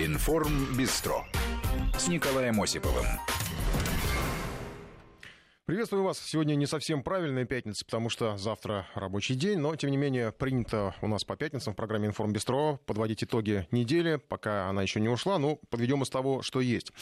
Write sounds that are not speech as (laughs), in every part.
Информ Бистро с Николаем Осиповым. Приветствую вас. Сегодня не совсем правильная пятница, потому что завтра рабочий день, но, тем не менее, принято у нас по пятницам в программе «Информ Бистро» подводить итоги недели, пока она еще не ушла, но подведем из того, что есть.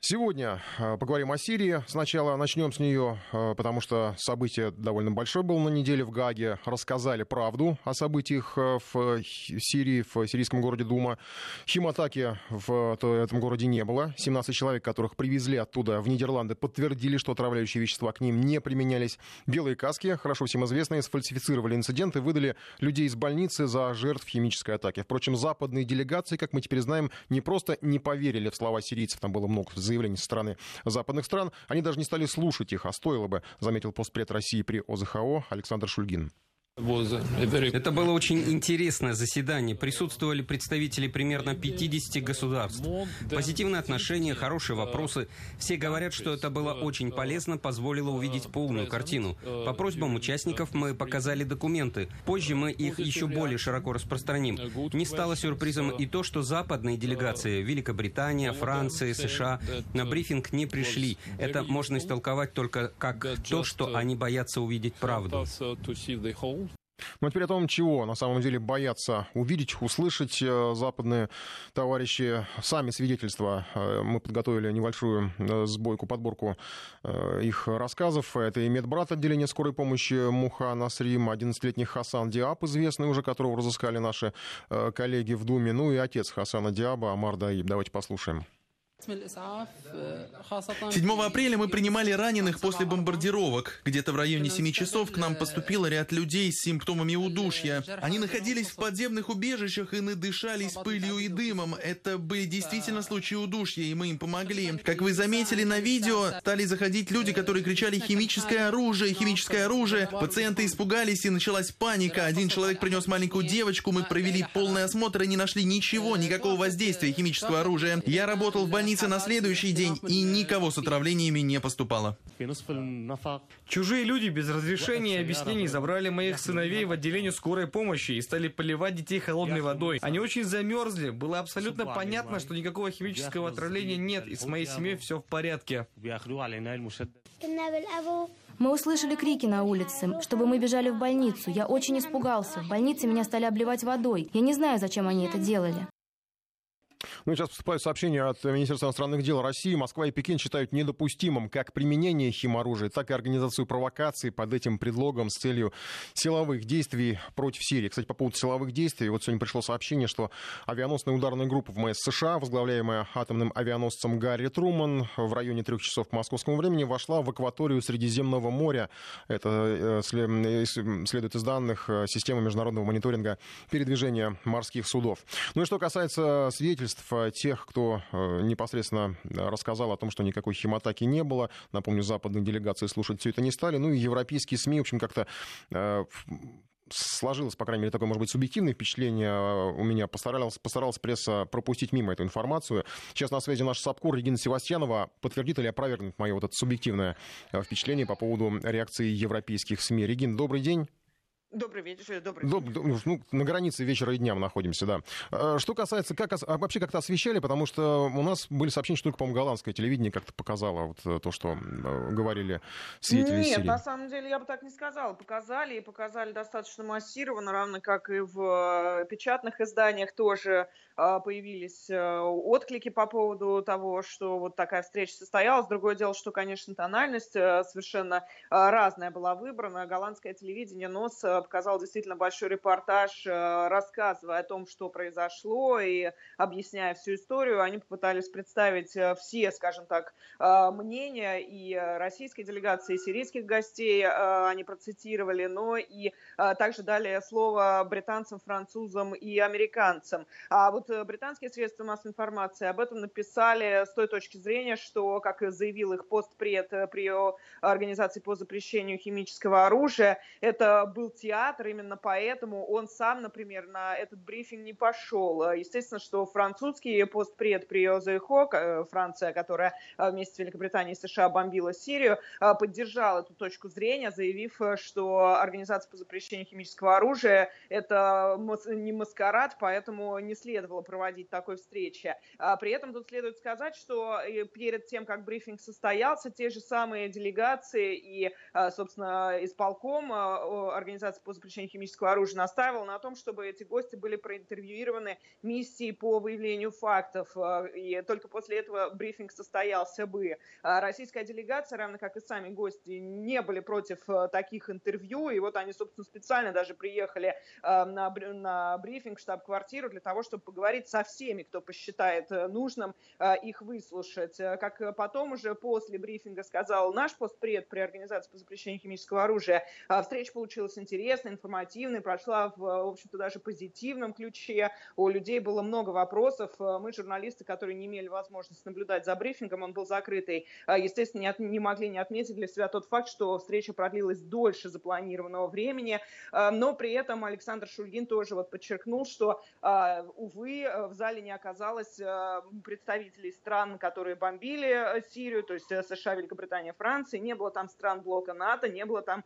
Сегодня э, поговорим о Сирии. Сначала начнем с нее, э, потому что событие довольно большое было на неделе в Гаге. Рассказали правду о событиях э, в Сирии, в сирийском городе Дума. Химатаки в этом городе не было. 17 человек, которых привезли оттуда в Нидерланды, подтвердили, что отравляющие вещества к ним не применялись. Белые каски, хорошо всем известные, сфальсифицировали инцидент и выдали людей из больницы за жертв химической атаки. Впрочем, западные делегации, как мы теперь знаем, не просто не поверили в слова сирийцев, там было много заявлений со стороны западных стран. Они даже не стали слушать их, а стоило бы, заметил постпред России при ОЗХО Александр Шульгин. Это было очень интересное заседание. Присутствовали представители примерно 50 государств. Позитивные отношения, хорошие вопросы. Все говорят, что это было очень полезно, позволило увидеть полную картину. По просьбам участников мы показали документы. Позже мы их еще более широко распространим. Не стало сюрпризом и то, что западные делегации Великобритания, Франция, США на брифинг не пришли. Это можно истолковать только как то, что они боятся увидеть правду. Ну а теперь о том, чего на самом деле боятся увидеть, услышать э, западные товарищи. Сами свидетельства. Э, мы подготовили небольшую э, сбойку, подборку их рассказов. Это и медбрат отделения скорой помощи Муха Насрим, 11-летний Хасан Диаб, известный уже, которого разыскали наши коллеги в Думе, ну и отец Хасана Диаба, Амар Даиб. Давайте послушаем. 7 апреля мы принимали раненых после бомбардировок. Где-то в районе 7 часов к нам поступил ряд людей с симптомами удушья. Они находились в подземных убежищах и надышались пылью и дымом. Это были действительно случаи удушья, и мы им помогли. Как вы заметили на видео, стали заходить люди, которые кричали «химическое оружие! Химическое оружие!». Пациенты испугались, и началась паника. Один человек принес маленькую девочку, мы провели полный осмотр и не нашли ничего, никакого воздействия химического оружия. Я работал в больнице больнице на следующий день, и никого с отравлениями не поступало. Чужие люди без разрешения и объяснений забрали моих сыновей в отделение скорой помощи и стали поливать детей холодной водой. Они очень замерзли. Было абсолютно понятно, что никакого химического отравления нет, и с моей семьей все в порядке. Мы услышали крики на улице, чтобы мы бежали в больницу. Я очень испугался. В больнице меня стали обливать водой. Я не знаю, зачем они это делали. Ну сейчас поступают сообщения от Министерства иностранных дел России. Москва и Пекин считают недопустимым как применение химоружия, так и организацию провокаций под этим предлогом с целью силовых действий против Сирии. Кстати, по поводу силовых действий, вот сегодня пришло сообщение, что авианосная ударная группа в МС США, возглавляемая атомным авианосцем Гарри Труман, в районе трех часов по московскому времени вошла в акваторию Средиземного моря. Это э, следует из данных э, системы международного мониторинга передвижения морских судов. Ну и что касается свидетельств свидетельств э, тех, кто э, непосредственно э, рассказал о том, что никакой химатаки не было. Напомню, западные делегации слушать все это не стали. Ну и европейские СМИ, в общем, как-то сложилось, по крайней мере, такое, может быть, субъективное впечатление у меня. Постаралась, постаралась пресса пропустить мимо эту информацию. Сейчас на связи наш САПКОР Регина Севастьянова. Подтвердит или опровергнет мое вот это субъективное впечатление по поводу реакции европейских СМИ. Регин, добрый день. Добрый вечер, добрый Доб, ну, на границе вечера и дня мы находимся, да. А, что касается, как а вообще как-то освещали, потому что у нас были сообщения, что только, по-моему, голландское телевидение как-то показало вот э, то, что э, говорили свидетели Нет, Сирии. на самом деле я бы так не сказала. Показали и показали достаточно массированно, равно как и в э, печатных изданиях тоже появились отклики по поводу того, что вот такая встреча состоялась. Другое дело, что, конечно, тональность совершенно разная была выбрана. Голландское телевидение, но с показал действительно большой репортаж, э, рассказывая о том, что произошло и объясняя всю историю. Они попытались представить э, все, скажем так, э, мнения и российской делегации, и сирийских гостей они процитировали, но и также дали слово британцам, французам и американцам. А вот британские средства массовой информации об этом написали с той точки зрения, что, как заявил их постпред при Организации по запрещению химического оружия, это был те театр, именно поэтому он сам, например, на этот брифинг не пошел. Естественно, что французский постпред при ОЗХО, Франция, которая вместе с Великобританией и США бомбила Сирию, поддержал эту точку зрения, заявив, что Организация по запрещению химического оружия – это не маскарад, поэтому не следовало проводить такой встречи. При этом тут следует сказать, что перед тем, как брифинг состоялся, те же самые делегации и, собственно, исполком Организации по запрещению химического оружия настаивал на том, чтобы эти гости были проинтервьюированы миссией по выявлению фактов. И только после этого брифинг состоялся бы. Российская делегация, равно как и сами гости, не были против таких интервью. И вот они, собственно, специально даже приехали на, на брифинг, штаб-квартиру для того, чтобы поговорить со всеми, кто посчитает нужным их выслушать. Как потом уже после брифинга сказал наш постпред при Организации по запрещению химического оружия, встреча получилась интересной, информативной, прошла в, в общем-то, даже позитивном ключе. У людей было много вопросов. Мы, журналисты, которые не имели возможности наблюдать за брифингом, он был закрытый, естественно, не, от, не могли не отметить для себя тот факт, что встреча продлилась дольше запланированного времени, но при этом Александр Шульгин тоже вот подчеркнул, что, увы, в зале не оказалось представителей стран, которые бомбили Сирию, то есть США, Великобритания, Франция, не было там стран блока НАТО, не было там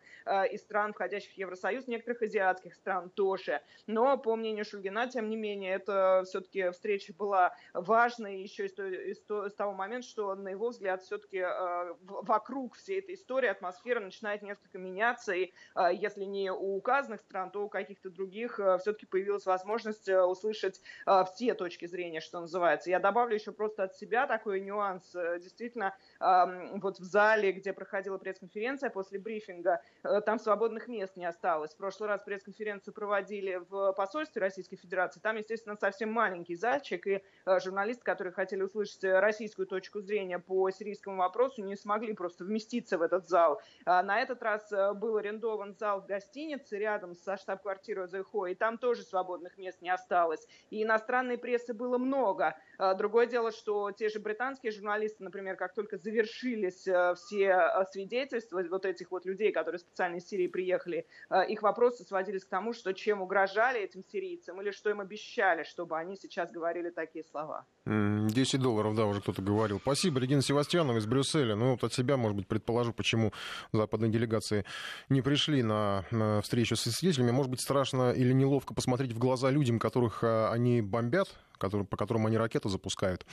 и стран, входящих в Евросоюз, некоторых азиатских стран тоже. Но, по мнению Шульгина, тем не менее, это все-таки встреча была важной еще из, из, из того момента, что, на его взгляд, все-таки э, вокруг всей этой истории атмосфера начинает несколько меняться, и э, если не у указанных стран, то у каких-то других э, все-таки появилась возможность э, услышать э, все точки зрения, что называется. Я добавлю еще просто от себя такой нюанс. Э, действительно, э, вот в зале, где проходила пресс-конференция после брифинга, э, там свободных мест не осталось. В прошлый раз пресс-конференцию проводили в посольстве Российской Федерации. Там, естественно, совсем маленький зальчик, и э, журналисты, которые хотели услышать российскую точку зрения по сирийскому вопросу, не смогли просто вместиться в этот зал. А на этот раз э, был арендован зал в гостинице рядом со штаб-квартирой ЗХО, и там тоже свободных мест не осталось. И иностранной прессы было много. Другое дело, что те же британские журналисты, например, как только завершились э, все свидетельства вот этих вот людей, которые специально из Сирии приехали, Э, их вопросы сводились к тому, что чем угрожали этим сирийцам или что им обещали, чтобы они сейчас говорили такие слова. 10 долларов, да, уже кто-то говорил. Спасибо, Регина Севастьянова из Брюсселя. Ну, вот от себя, может быть, предположу, почему западные делегации не пришли на, на встречу со свидетелями. Может быть, страшно или неловко посмотреть в глаза людям, которых э, они бомбят, который, по которым они ракеты запускают,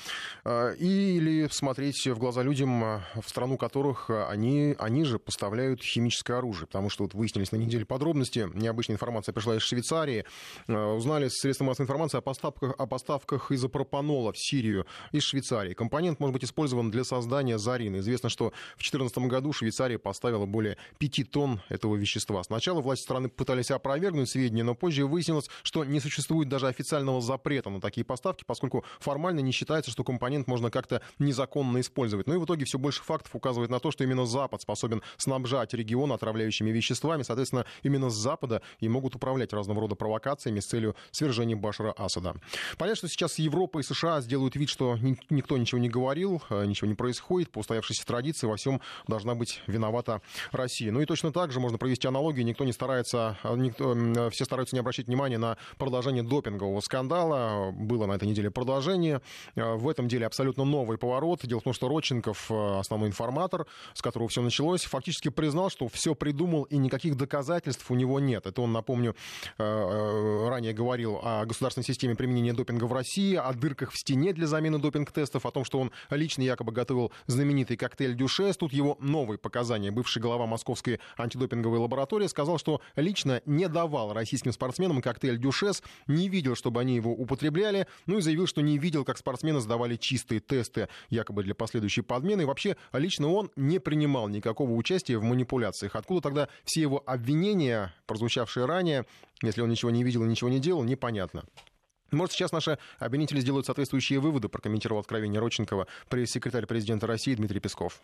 а, или смотреть в глаза людям, в страну которых они, они же поставляют химическое оружие, потому что вот выяснились на неделе подробности, необычная информация пришла из Швейцарии, а, узнали средства массовой информации о поставках, о поставках изопропанола в Сирию из Швейцарии. Компонент может быть использован для создания зарина. Известно, что в 2014 году Швейцария поставила более 5 тонн этого вещества. Сначала власти страны пытались опровергнуть сведения, но позже выяснилось, что не существует даже официального запрета на такие поставки поставки, поскольку формально не считается, что компонент можно как-то незаконно использовать. Ну и в итоге все больше фактов указывает на то, что именно Запад способен снабжать регион отравляющими веществами. Соответственно, именно с Запада и могут управлять разного рода провокациями с целью свержения Башара Асада. Понятно, что сейчас Европа и США сделают вид, что никто ничего не говорил, э, ничего не происходит. По устоявшейся традиции во всем должна быть виновата Россия. Ну и точно так же можно провести аналогию. Никто не старается, э, никто, все стараются не обращать внимания на продолжение допингового скандала. Было на этой неделе продолжение. Э, в этом деле абсолютно новый поворот. Дело в том, что Родченков, э, основной информатор, с которого все началось, фактически признал, что все придумал и никаких доказательств у него нет. Это он, напомню, э, ранее говорил о государственной системе применения допинга в России, о дырках в стене для замены допинг-тестов, о том, что он лично якобы готовил знаменитый коктейль Дюшес. Тут его новые показания. Бывший глава Московской антидопинговой лаборатории сказал, что лично не давал российским спортсменам коктейль Дюшес, не видел, чтобы они его употребляли, ну и заявил, что не видел, как спортсмены сдавали чистые тесты, якобы для последующей подмены. И вообще, лично он не принимал никакого участия в манипуляциях. Откуда тогда все его обвинения, прозвучавшие ранее, если он ничего не видел и ничего не делал, непонятно. Может, сейчас наши обвинители сделают соответствующие выводы, прокомментировал откровение Родченкова пресс-секретарь президента России Дмитрий Песков.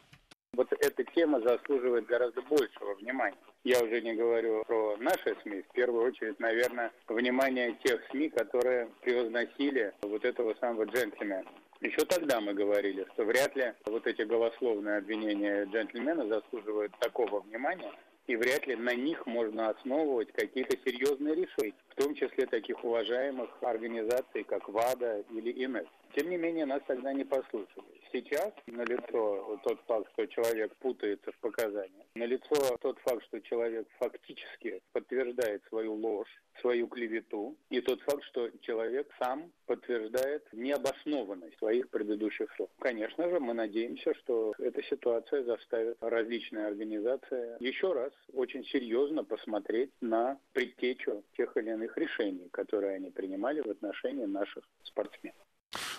Тема заслуживает гораздо большего внимания. Я уже не говорю про наши СМИ, в первую очередь, наверное, внимание тех СМИ, которые превозносили вот этого самого джентльмена. Еще тогда мы говорили, что вряд ли вот эти голословные обвинения джентльмена заслуживают такого внимания, и вряд ли на них можно основывать какие-то серьезные решения, в том числе таких уважаемых организаций, как ВАДА или ИНЕС. Тем не менее, нас тогда не послушали. Сейчас налицо тот факт, что человек путается в показаниях, налицо тот факт, что человек фактически подтверждает свою ложь, свою клевету, и тот факт, что человек сам подтверждает необоснованность своих предыдущих слов. Конечно же, мы надеемся, что эта ситуация заставит различные организации еще раз очень серьезно посмотреть на предтечу тех или иных решений, которые они принимали в отношении наших спортсменов.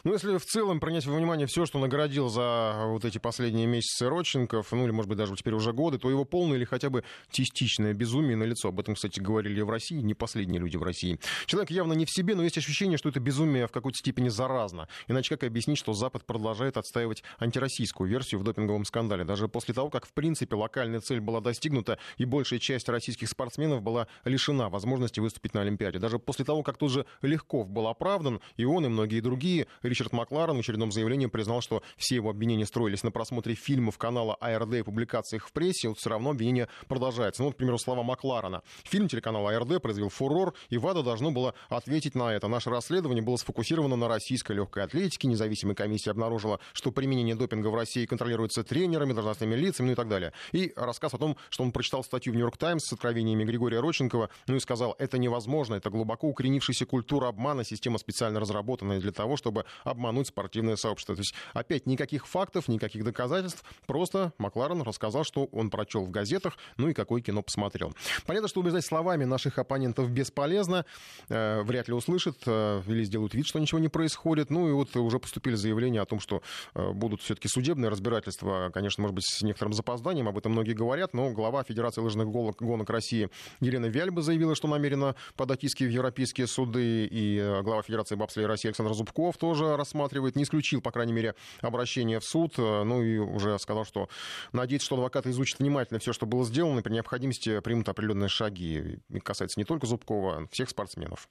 Ну, если в целом принять во внимание все, что наградил за вот эти последние месяцы Родченков, ну, или, может быть, даже теперь уже годы, то его полное или хотя бы частичное безумие на лицо. Об этом, кстати, говорили в России, не последние люди в России. Человек явно не в себе, но есть ощущение, что это безумие в какой-то степени заразно. Иначе как объяснить, что Запад продолжает отстаивать антироссийскую версию в допинговом скандале? Даже после того, как, в принципе, локальная цель была достигнута, и большая часть российских спортсменов была лишена возможности выступить на Олимпиаде. Даже после того, как тут же Легков был оправдан, и он, и многие другие Ричард Макларен в очередном заявлении признал, что все его обвинения строились на просмотре фильмов канала АРД и публикациях в прессе, вот все равно обвинение продолжается. Ну, вот, к примеру, слова Макларена. Фильм телеканала АРД произвел фурор, и ВАДА должно было ответить на это. Наше расследование было сфокусировано на российской легкой атлетике. Независимая комиссия обнаружила, что применение допинга в России контролируется тренерами, должностными лицами, ну и так далее. И рассказ о том, что он прочитал статью в «Нью-Йорк Таймс» с откровениями Григория Роченкова, ну и сказал, это невозможно, это глубоко укоренившаяся культура обмана, система специально разработанная для того, чтобы обмануть спортивное сообщество. То есть опять никаких фактов, никаких доказательств, просто Макларен рассказал, что он прочел в газетах, ну и какое кино посмотрел. Понятно, что убеждать словами наших оппонентов бесполезно, э, вряд ли услышат э, или сделают вид, что ничего не происходит. Ну и вот уже поступили заявления о том, что э, будут все-таки судебные разбирательства, конечно, может быть, с некоторым запозданием, об этом многие говорят, но глава Федерации лыжных гонок России Елена Вяльба заявила, что намерена подать иски в европейские суды, и э, глава Федерации бобслея России Александр Зубков тоже рассматривает, не исключил, по крайней мере, обращение в суд, э, ну и уже сказал, что надеется, что адвокаты изучат внимательно все, что было сделано, и при необходимости примут определенные шаги. И касается не только Зубкова, всех спортсменов.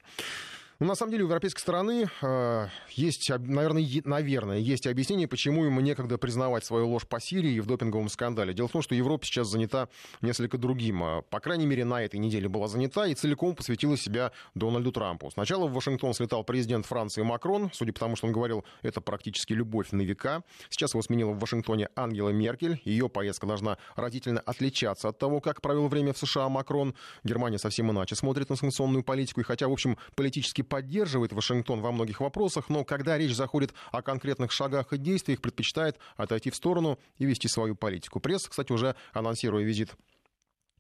Ну, на самом деле, у европейской стороны э, есть, наверное, е- наверное, есть объяснение, почему ему некогда признавать свою ложь по Сирии и в допинговом скандале. Дело в том, что Европа сейчас занята несколько другим. А, по крайней мере, на этой неделе была занята и целиком посвятила себя Дональду Трампу. Сначала в Вашингтон слетал президент Франции Макрон, судя по тому, что он говорил, это практически любовь на века. Сейчас его сменила в Вашингтоне Ангела Меркель. Ее поездка должна разительно отличаться от того, как провел время в США Макрон. Германия совсем иначе смотрит на санкционную политику. И хотя, в общем, политически поддерживает Вашингтон во многих вопросах, но когда речь заходит о конкретных шагах и действиях, предпочитает отойти в сторону и вести свою политику. Пресса, кстати, уже анонсируя визит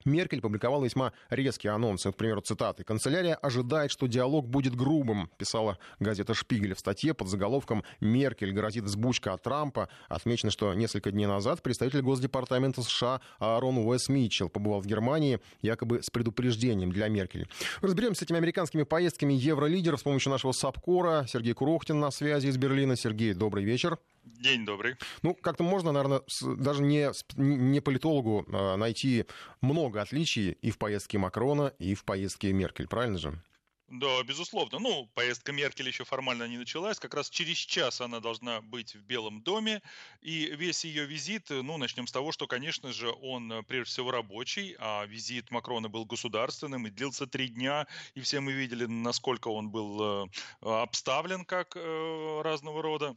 Меркель публиковала весьма резкие анонсы. К примеру, цитаты. «Канцелярия ожидает, что диалог будет грубым», писала газета «Шпигель» в статье под заголовком «Меркель грозит взбучка от Трампа». Отмечено, что несколько дней назад представитель Госдепартамента США Аарон Уэс Митчелл побывал в Германии якобы с предупреждением для Меркель. Разберемся с этими американскими поездками евролидеров с помощью нашего САПКОРа. Сергей Курохтин на связи из Берлина. Сергей, добрый вечер. День добрый. Ну, как-то можно, наверное, даже не, не политологу а, найти много отличий и в поездке Макрона, и в поездке Меркель, правильно же? Да, безусловно. Ну, поездка Меркель еще формально не началась. Как раз через час она должна быть в Белом доме. И весь ее визит, ну, начнем с того, что, конечно же, он прежде всего рабочий, а визит Макрона был государственным и длился три дня. И все мы видели, насколько он был э, обставлен как э, разного рода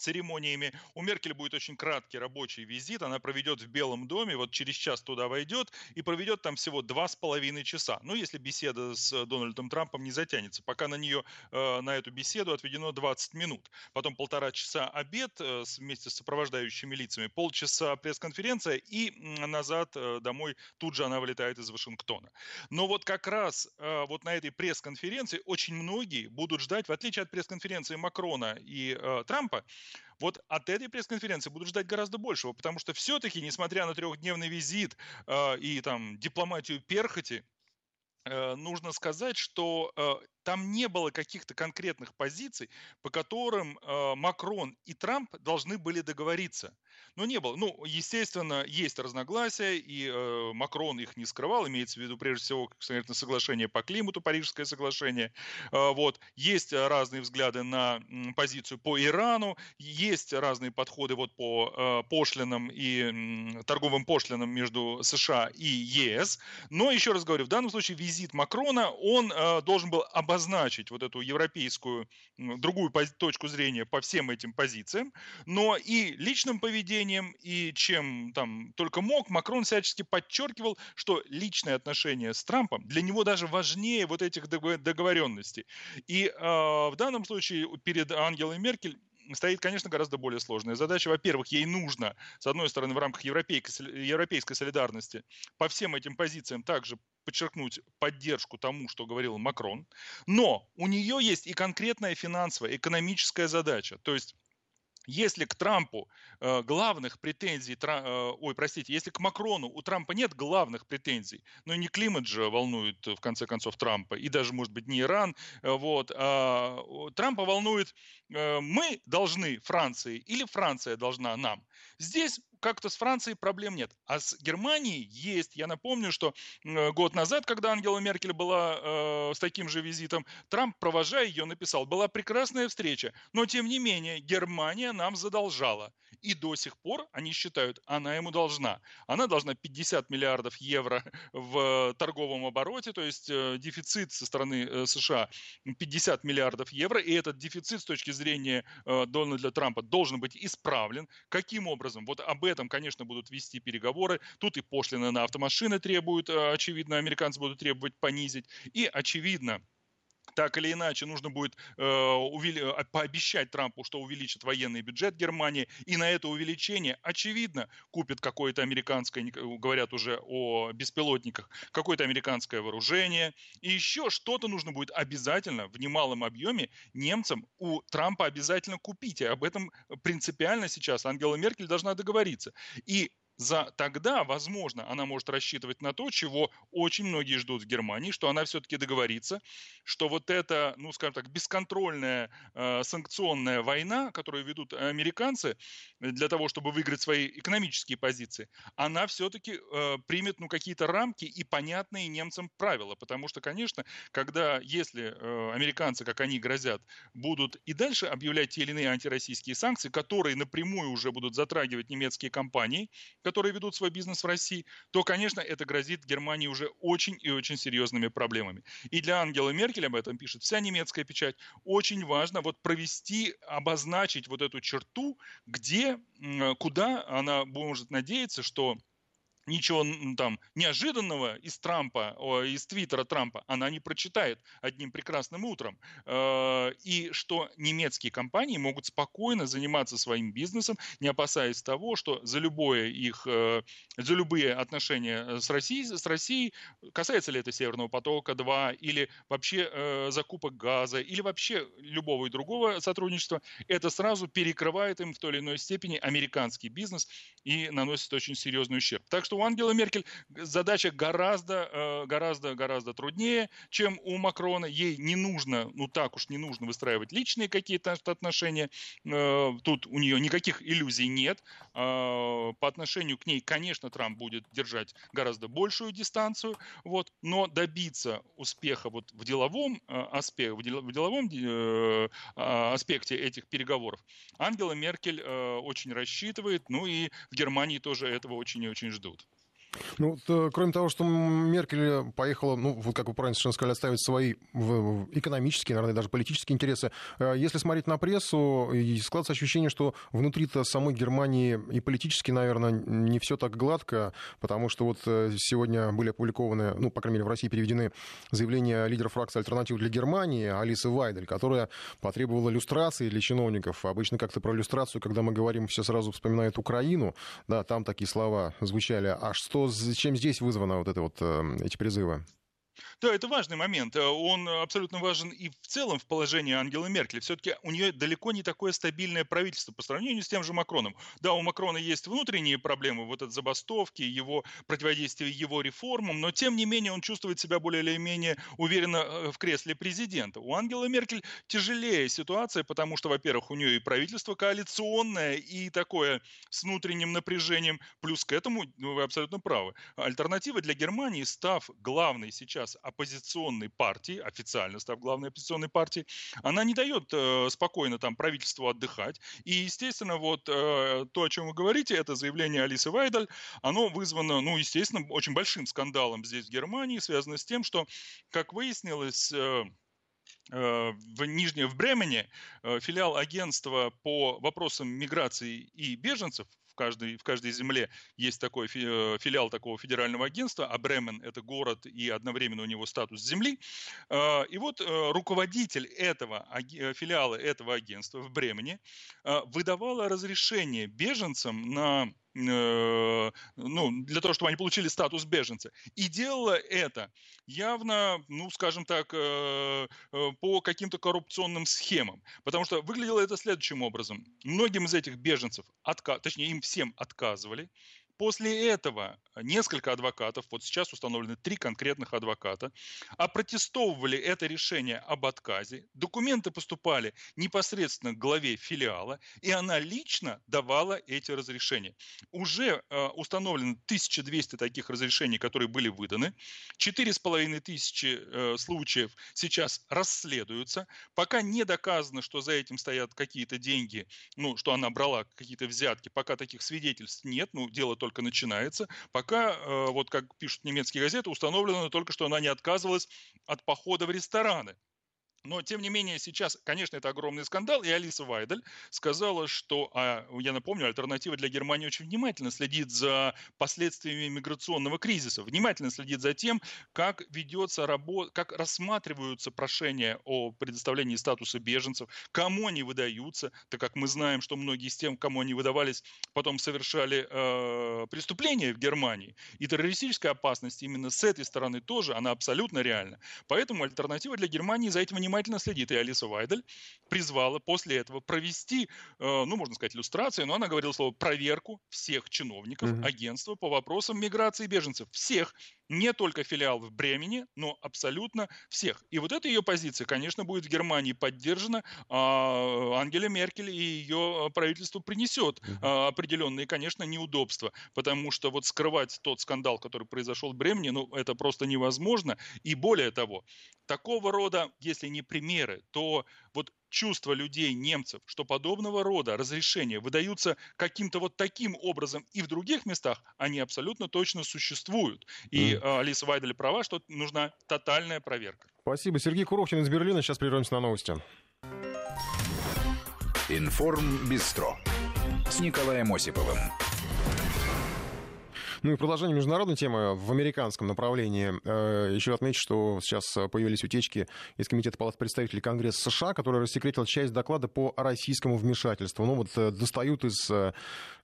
церемониями. У Меркель будет очень краткий рабочий визит. Она проведет в Белом доме, вот через час туда войдет и проведет там всего два с половиной часа. Ну, если беседа с Дональдом Трампом не затянется. Пока на нее, э, на эту беседу отведено 20 минут. Потом полтора часа обед э, вместе с сопровождающими лицами, полчаса пресс-конференция и назад э, домой тут же она вылетает из Вашингтона. Но вот как раз вот на этой пресс-конференции очень многие будут ждать, в отличие от пресс-конференции Макрона и Трампа, вот от этой пресс-конференции буду ждать гораздо большего, потому что все-таки, несмотря на трехдневный визит э, и там дипломатию перхоти, э, нужно сказать, что э, там не было каких-то конкретных позиций, по которым э, Макрон и Трамп должны были договориться. Но не было. Ну, естественно, есть разногласия, и э, Макрон их не скрывал, имеется в виду, прежде всего, конечно, соглашение по климату, Парижское соглашение. Э, вот. Есть разные взгляды на позицию по Ирану, есть разные подходы вот по э, пошлинам и э, торговым пошлинам между США и ЕС. Но, еще раз говорю, в данном случае визит Макрона, он э, должен был обозначить вот эту европейскую, другую точку зрения по всем этим позициям, но и личным поведением и чем там только мог, Макрон всячески подчеркивал, что личные отношения с Трампом для него даже важнее вот этих договоренностей. И э, в данном случае перед Ангелой Меркель стоит, конечно, гораздо более сложная задача. Во-первых, ей нужно, с одной стороны, в рамках европейской, европейской солидарности по всем этим позициям также подчеркнуть поддержку тому, что говорил Макрон, но у нее есть и конкретная финансовая, экономическая задача. То есть если к Трампу э, главных претензий, тра, э, ой, простите, если к Макрону у Трампа нет главных претензий, но не климат же волнует в конце концов Трампа, и даже, может быть, не Иран, э, вот, а Трампа волнует, э, мы должны Франции или Франция должна нам. Здесь как-то с Францией проблем нет. А с Германией есть. Я напомню, что год назад, когда Ангела Меркель была э, с таким же визитом, Трамп, провожая ее, написал, была прекрасная встреча, но тем не менее Германия нам задолжала. И до сих пор они считают, она ему должна. Она должна 50 миллиардов евро (laughs) в торговом обороте, то есть э, дефицит со стороны э, США 50 миллиардов евро, и этот дефицит с точки зрения э, Дональда Трампа должен быть исправлен. Каким образом? Вот об этом, конечно, будут вести переговоры. Тут и пошлины на автомашины требуют, э, очевидно, американцы будут требовать понизить. И, очевидно, так или иначе нужно будет э, увели... Э, пообещать Трампу, что увеличит военный бюджет Германии, и на это увеличение, очевидно, купит какое-то американское, говорят уже о беспилотниках, какое-то американское вооружение, и еще что-то нужно будет обязательно в немалом объеме немцам у Трампа обязательно купить, и об этом принципиально сейчас Ангела Меркель должна договориться. И за тогда, возможно, она может рассчитывать на то, чего очень многие ждут в Германии, что она все-таки договорится, что вот эта, ну, скажем так, бесконтрольная э, санкционная война, которую ведут американцы для того, чтобы выиграть свои экономические позиции, она все-таки э, примет, ну, какие-то рамки и понятные немцам правила, потому что, конечно, когда, если э, американцы, как они грозят, будут и дальше объявлять те или иные антироссийские санкции, которые напрямую уже будут затрагивать немецкие компании, которые ведут свой бизнес в России, то, конечно, это грозит Германии уже очень и очень серьезными проблемами. И для Ангелы Меркель об этом пишет вся немецкая печать. Очень важно вот провести, обозначить вот эту черту, где, куда она может надеяться, что ничего там неожиданного из Трампа, из твиттера Трампа она не прочитает одним прекрасным утром. Э, и что немецкие компании могут спокойно заниматься своим бизнесом, не опасаясь того, что за любое их, э, за любые отношения с Россией, с Россией касается ли это Северного потока-2 или вообще э, закупок газа, или вообще любого и другого сотрудничества, это сразу перекрывает им в той или иной степени американский бизнес и наносит очень серьезный ущерб. Так что у Ангелы Меркель задача гораздо, э, гораздо, гораздо труднее, чем у Макрона. Ей не нужно, ну так уж не нужно выстраивать личные какие-то отношения. Э, тут у нее никаких иллюзий нет. Э, по отношению к ней, конечно, Трамп будет держать гораздо большую дистанцию, вот, но добиться успеха вот в деловом аспекте, в деловом а, аспекте этих переговоров Ангела Меркель очень рассчитывает, ну и в Германии тоже этого очень и очень ждут. Ну, то, кроме того, что Меркель поехала, ну, вот как вы правильно совершенно сказали, оставить свои экономические, наверное, даже политические интересы. Э, если смотреть на прессу, складывается ощущение, что внутри-то самой Германии и политически, наверное, не все так гладко, потому что вот э, сегодня были опубликованы, ну, по крайней мере, в России переведены заявления лидера фракции «Альтернатива для Германии» Алисы Вайдель, которая потребовала люстрации для чиновников. Обычно как-то про люстрацию, когда мы говорим, все сразу вспоминают Украину, да, там такие слова звучали. А что что, чем здесь вызвано вот это вот, эм, эти призывы? Да, это важный момент. Э, он абсолютно важен и в целом в положении Ангелы Меркель. Все-таки у нее далеко не такое стабильное правительство по сравнению с тем же Макроном. Да, у Макрона есть внутренние проблемы, вот от забастовки, его противодействие его реформам, но тем не менее он чувствует себя более или менее уверенно э, в кресле президента. У Ангелы Меркель тяжелее ситуация, потому что, во-первых, у нее и правительство коалиционное, и такое с внутренним напряжением. Плюс к этому, ну, вы абсолютно правы, альтернатива для Германии, став главной сейчас оппозиционной партии, официально став главной оппозиционной партией, она не дает э, спокойно там правительству отдыхать. И, естественно, вот э, то, о чем вы говорите, это заявление Алисы Вайдаль, оно вызвано, ну, естественно, очень большим скандалом здесь в Германии, связано с тем, что, как выяснилось, э, э в Нижнем, в Бремене э, филиал агентства по вопросам миграции и беженцев каждой, в каждой земле есть такой э, филиал такого федерального агентства, а Бремен – это город и одновременно у него статус земли. А, и вот э, руководитель этого э, филиала этого агентства в Бремене выдавала разрешение беженцам на ну, для того, чтобы они получили статус беженца. И делала это явно, ну, скажем так, э, э, по каким-то коррупционным схемам. Потому что выглядело это следующим образом. Многим из этих беженцев, отка... точнее, им всем отказывали. После этого несколько адвокатов, вот сейчас установлены три конкретных адвоката, опротестовывали это решение об отказе. Документы поступали непосредственно к главе филиала, и она лично давала эти разрешения. Уже э, установлено 1200 таких разрешений, которые были выданы. 4,5 тысячи э, случаев сейчас расследуются. Пока не доказано, что за этим стоят какие-то деньги, ну, что она брала какие-то взятки, пока таких свидетельств нет, ну, дело только только начинается. Пока, э, вот как пишут немецкие газеты, установлено только, что она не отказывалась от похода в рестораны. Но, тем не менее, сейчас, конечно, это огромный скандал, и Алиса Вайдель сказала, что, а, я напомню, альтернатива для Германии очень внимательно следит за последствиями миграционного кризиса, внимательно следит за тем, как ведется работа, как рассматриваются прошения о предоставлении статуса беженцев, кому они выдаются, так как мы знаем, что многие из тем, кому они выдавались, потом совершали э, преступления в Германии. И террористическая опасность именно с этой стороны тоже, она абсолютно реальна. Поэтому альтернатива для Германии за этим внимательно внимательно следит. И Алиса Вайдель призвала после этого провести, э, ну, можно сказать, иллюстрацию, но она говорила слово проверку всех чиновников mm-hmm. агентства по вопросам миграции беженцев. Всех, не только филиал в Бремени, но абсолютно всех. И вот эта ее позиция, конечно, будет в Германии поддержана. А Ангела Меркель и ее правительство принесет а, определенные, конечно, неудобства, потому что вот скрывать тот скандал, который произошел в Бремени, ну, это просто невозможно. И более того, такого рода, если не примеры, то вот чувство людей, немцев, что подобного рода разрешения выдаются каким-то вот таким образом и в других местах, они абсолютно точно существуют. И mm. Алиса Вайдель права, что нужна тотальная проверка. Спасибо. Сергей Куровкин из Берлина. Сейчас прервемся на новости. Информ Бистро с Николаем Осиповым. Ну и продолжение международной темы в американском направлении. Э, еще отмечу, что сейчас появились утечки из Комитета палат представителей Конгресса США, который рассекретил часть доклада по российскому вмешательству. Ну вот э, достают из, э,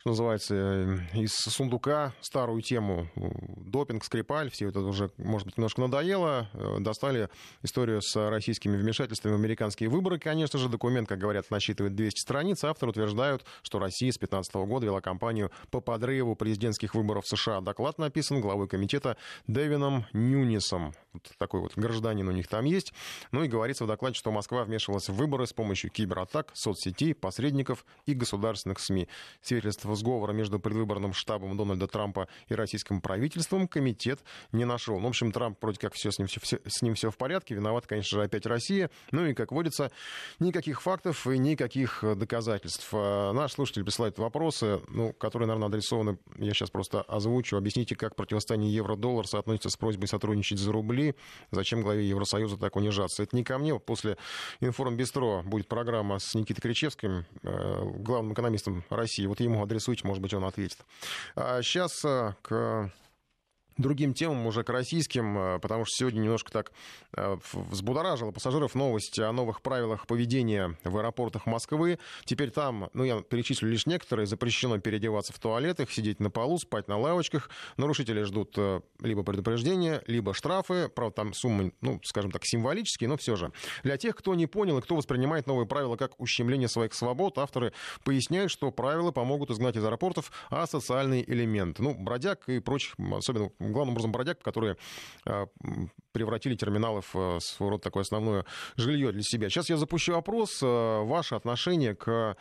что называется, из сундука старую тему допинг, Скрипаль, все это уже, может быть, немножко надоело. Достали историю с российскими вмешательствами в американские выборы. Конечно же, документ, как говорят, насчитывает 200 страниц. Авторы утверждают, что Россия с 2015 года вела кампанию по подрыву президентских выборов в США США. Доклад написан главой комитета Дэвином Нюнисом. Вот такой вот гражданин у них там есть. Ну и говорится в докладе, что Москва вмешивалась в выборы с помощью кибератак, соцсетей, посредников и государственных СМИ. Свидетельства сговора между предвыборным штабом Дональда Трампа и российским правительством комитет не нашел. Ну, в общем, Трамп вроде как все с ним все, все, с ним все в порядке. Виноват, конечно же, опять Россия. Ну и, как водится, никаких фактов и никаких доказательств. А наш слушатель присылает вопросы, ну, которые, наверное, адресованы, я сейчас просто озвучу озвучу. Объясните, как противостояние евро-доллар соотносится с просьбой сотрудничать за рубли. Зачем главе Евросоюза так унижаться? Это не ко мне. После информбистро будет программа с Никитой Кричевским, э, главным экономистом России. Вот ему адресуйте, может быть, он ответит. А сейчас э, к другим темам, уже к российским, э, потому что сегодня немножко так э, взбудоражило пассажиров новость о новых правилах поведения в аэропортах Москвы. Теперь там, ну, я перечислю лишь некоторые, запрещено переодеваться в туалетах, сидеть на полу, спать на лавочках. Нарушители ждут э, либо предупреждения, либо штрафы. Правда, там суммы, ну, скажем так, символические, но все же. Для тех, кто не понял и кто воспринимает новые правила как ущемление своих свобод, авторы поясняют, что правила помогут изгнать из аэропортов асоциальные элементы. Ну, бродяг и прочих, особенно главным образом бродяг, которые а, превратили терминалы в э, своего рода такое основное жилье для себя. Сейчас я запущу опрос. Э, ваше отношение к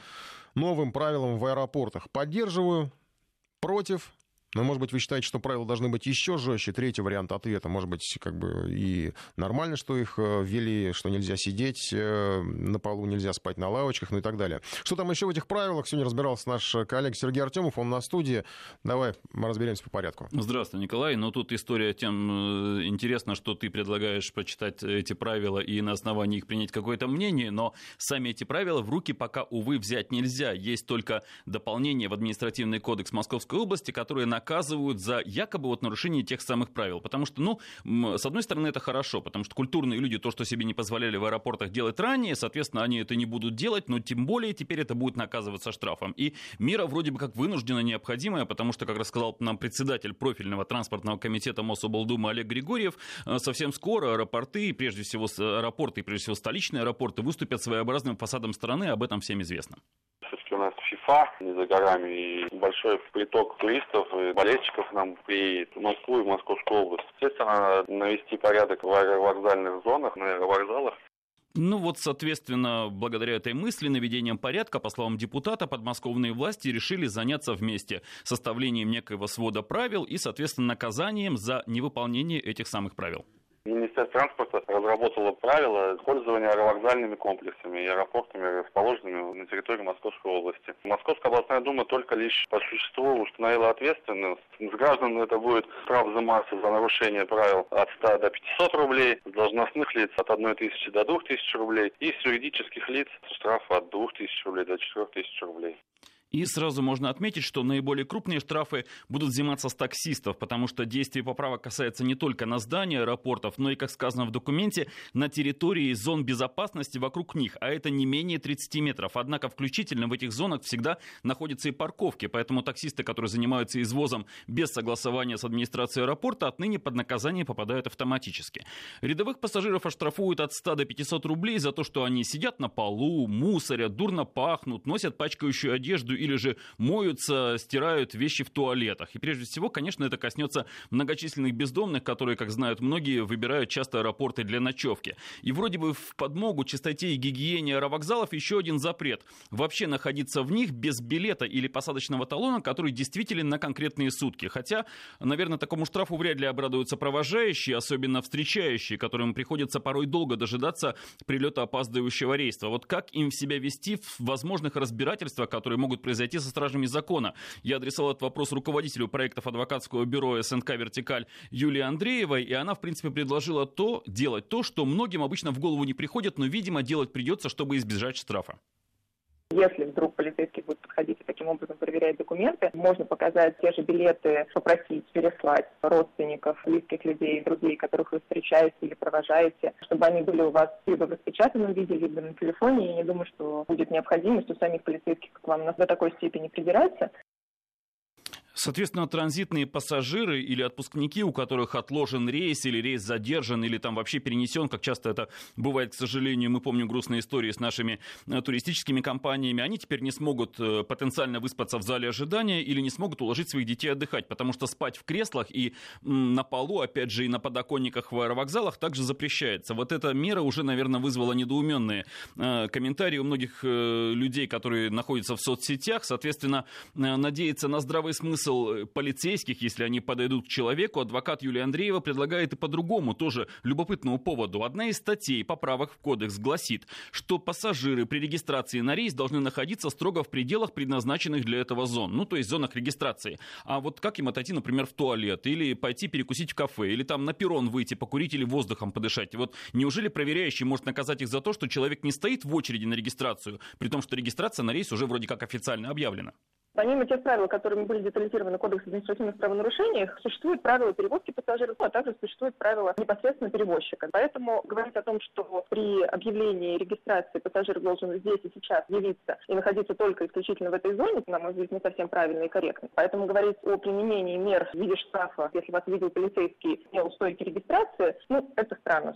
новым правилам в аэропортах. Поддерживаю, против, но, может быть, вы считаете, что правила должны быть еще жестче. Третий вариант ответа, может быть, как бы и нормально, что их э, ввели, что нельзя сидеть э, на полу, нельзя спать на лавочках, ну и так далее. Что там еще в этих правилах? Сегодня разбирался наш коллега Сергей Артемов, он на студии. Давай разберемся по порядку. Здравствуй, Николай. Ну, тут история тем э, интересна, что ты предлагаешь почитать эти правила и на основании их принять какое-то мнение, но сами эти правила в руки пока, увы, взять нельзя. Есть только дополнение в административный кодекс Московской области, которое на наказывают за якобы вот нарушение тех самых правил. Потому что, ну, с одной стороны, это хорошо, потому что культурные люди то, что себе не позволяли в аэропортах делать ранее, соответственно, они это не будут делать, но тем более теперь это будет наказываться штрафом. И мера вроде бы как вынуждена необходимая, потому что, как рассказал нам председатель профильного транспортного комитета Мособлдумы Олег Григорьев, э, совсем скоро аэропорты, прежде всего аэропорты, прежде всего столичные аэропорты, выступят своеобразным фасадом страны, об этом всем известно. Нас ФИФА не за горами, и большой приток туристов и болельщиков нам приедет в Москву и в Московскую область. Естественно, навести порядок в аэровокзальных зонах, на аэровокзалах. Ну вот, соответственно, благодаря этой мысли, наведением порядка, по словам депутата, подмосковные власти решили заняться вместе составлением некоего свода правил и, соответственно, наказанием за невыполнение этих самых правил. Министерство транспорта разработало правила пользования аэровокзальными комплексами и аэропортами, расположенными на территории Московской области. Московская областная дума только лишь по существу установила ответственность. С граждан это будет штраф взиматься за нарушение правил от 100 до 500 рублей, с должностных лиц от 1 тысячи до 2 тысяч рублей и с юридических лиц штраф от 2 тысяч рублей до 4 тысяч рублей. И сразу можно отметить, что наиболее крупные штрафы будут взиматься с таксистов, потому что действие поправок касается не только на здания аэропортов, но и, как сказано в документе, на территории зон безопасности вокруг них, а это не менее 30 метров. Однако включительно в этих зонах всегда находятся и парковки, поэтому таксисты, которые занимаются извозом без согласования с администрацией аэропорта, отныне под наказание попадают автоматически. Рядовых пассажиров оштрафуют от 100 до 500 рублей за то, что они сидят на полу, мусорят, дурно пахнут, носят пачкающую одежду или же моются, стирают вещи в туалетах. И прежде всего, конечно, это коснется многочисленных бездомных, которые, как знают многие, выбирают часто аэропорты для ночевки. И вроде бы в подмогу чистоте и гигиене аэровокзалов еще один запрет. Вообще находиться в них без билета или посадочного талона, который действителен на конкретные сутки. Хотя, наверное, такому штрафу вряд ли обрадуются провожающие, особенно встречающие, которым приходится порой долго дожидаться прилета опаздывающего рейса. Вот как им себя вести в возможных разбирательствах, которые могут произойти со стражами закона. Я адресовал этот вопрос руководителю проектов адвокатского бюро СНК «Вертикаль» Юлии Андреевой, и она, в принципе, предложила то, делать то, что многим обычно в голову не приходит, но, видимо, делать придется, чтобы избежать штрафа. Если вдруг полицейский будет подходить и таким образом проверять документы, можно показать те же билеты, попросить переслать родственников, близких людей, друзей, которых вы встречаете или провожаете, чтобы они были у вас либо в распечатанном виде, либо на телефоне. Я не думаю, что будет необходимость у самих полицейских к вам до такой степени придираться. Соответственно, транзитные пассажиры или отпускники, у которых отложен рейс или рейс задержан или там вообще перенесен, как часто это бывает, к сожалению, мы помним грустные истории с нашими э, туристическими компаниями, они теперь не смогут э, потенциально выспаться в зале ожидания или не смогут уложить своих детей отдыхать, потому что спать в креслах и на полу, опять же, и на подоконниках в аэровокзалах также запрещается. Вот эта мера уже, наверное, вызвала недоуменные э, комментарии у многих людей, которые находятся в соцсетях. Соответственно, надеяться на здравый смысл смысл э, полицейских, если они подойдут к человеку, адвокат Юлия Андреева предлагает и по другому, тоже любопытному поводу. Одна из статей поправок в кодекс гласит, что пассажиры при регистрации на рейс должны находиться строго в пределах предназначенных для этого зон, ну то есть зонах регистрации. А вот как им отойти, например, в туалет, или пойти перекусить в кафе, или там на перрон выйти, покурить или воздухом подышать. Вот неужели проверяющий может наказать их за то, что человек не стоит в очереди на регистрацию, при том, что регистрация на рейс уже вроде как официально объявлена? Помимо тех правил, которыми были детализированы Кодекс административных правонарушений, существуют правила перевозки пассажиров, а также существуют правила непосредственно перевозчика. Поэтому говорить о том, что при объявлении регистрации пассажир должен здесь и сейчас явиться и находиться только исключительно в этой зоне, на мой взгляд, не совсем правильно и корректно. Поэтому говорить о применении мер в виде штрафа, если вас видел полицейский не у стойки регистрации, ну, это странно.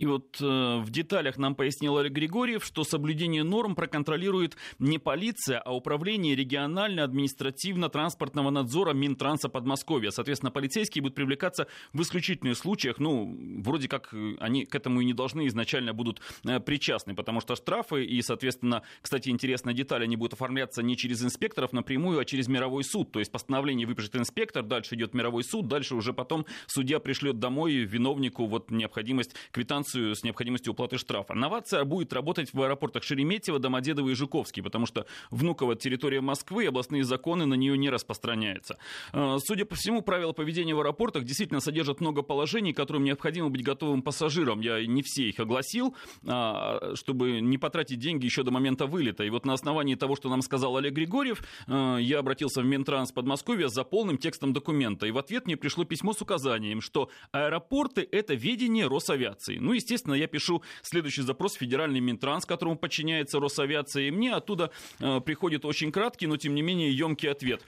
И вот э, в деталях нам пояснил Олег Григорьев, что соблюдение норм проконтролирует не полиция, а управление регионально-административно-транспортного надзора Минтранса Подмосковья. Соответственно, полицейские будут привлекаться в исключительных случаях, ну, вроде как э, они к этому и не должны изначально будут э, причастны, потому что штрафы и, соответственно, кстати, интересная деталь, они будут оформляться не через инспекторов напрямую, а через мировой суд. То есть постановление выпишет инспектор, дальше идет мировой суд, дальше уже потом судья пришлет домой виновнику вот необходимость квитанции квитанцию с необходимостью уплаты штрафа. Новация будет работать в аэропортах Шереметьево, Домодедово и Жуковский, потому что Внуково территория Москвы, областные законы на нее не распространяются. Э, судя по всему, правила поведения в аэропортах действительно содержат много положений, которым необходимо быть готовым пассажирам. Я не все их огласил, а, чтобы не потратить деньги еще до момента вылета. И вот на основании того, что нам сказал Олег Григорьев, э, я обратился в Минтранс Подмосковья за полным текстом документа. И в ответ мне пришло письмо с указанием, что аэропорты – это ведение Росавиации. Ну, естественно, я пишу следующий запрос в федеральный Минтранс, которому подчиняется Росавиация, и мне оттуда э, приходит очень краткий, но тем не менее емкий ответ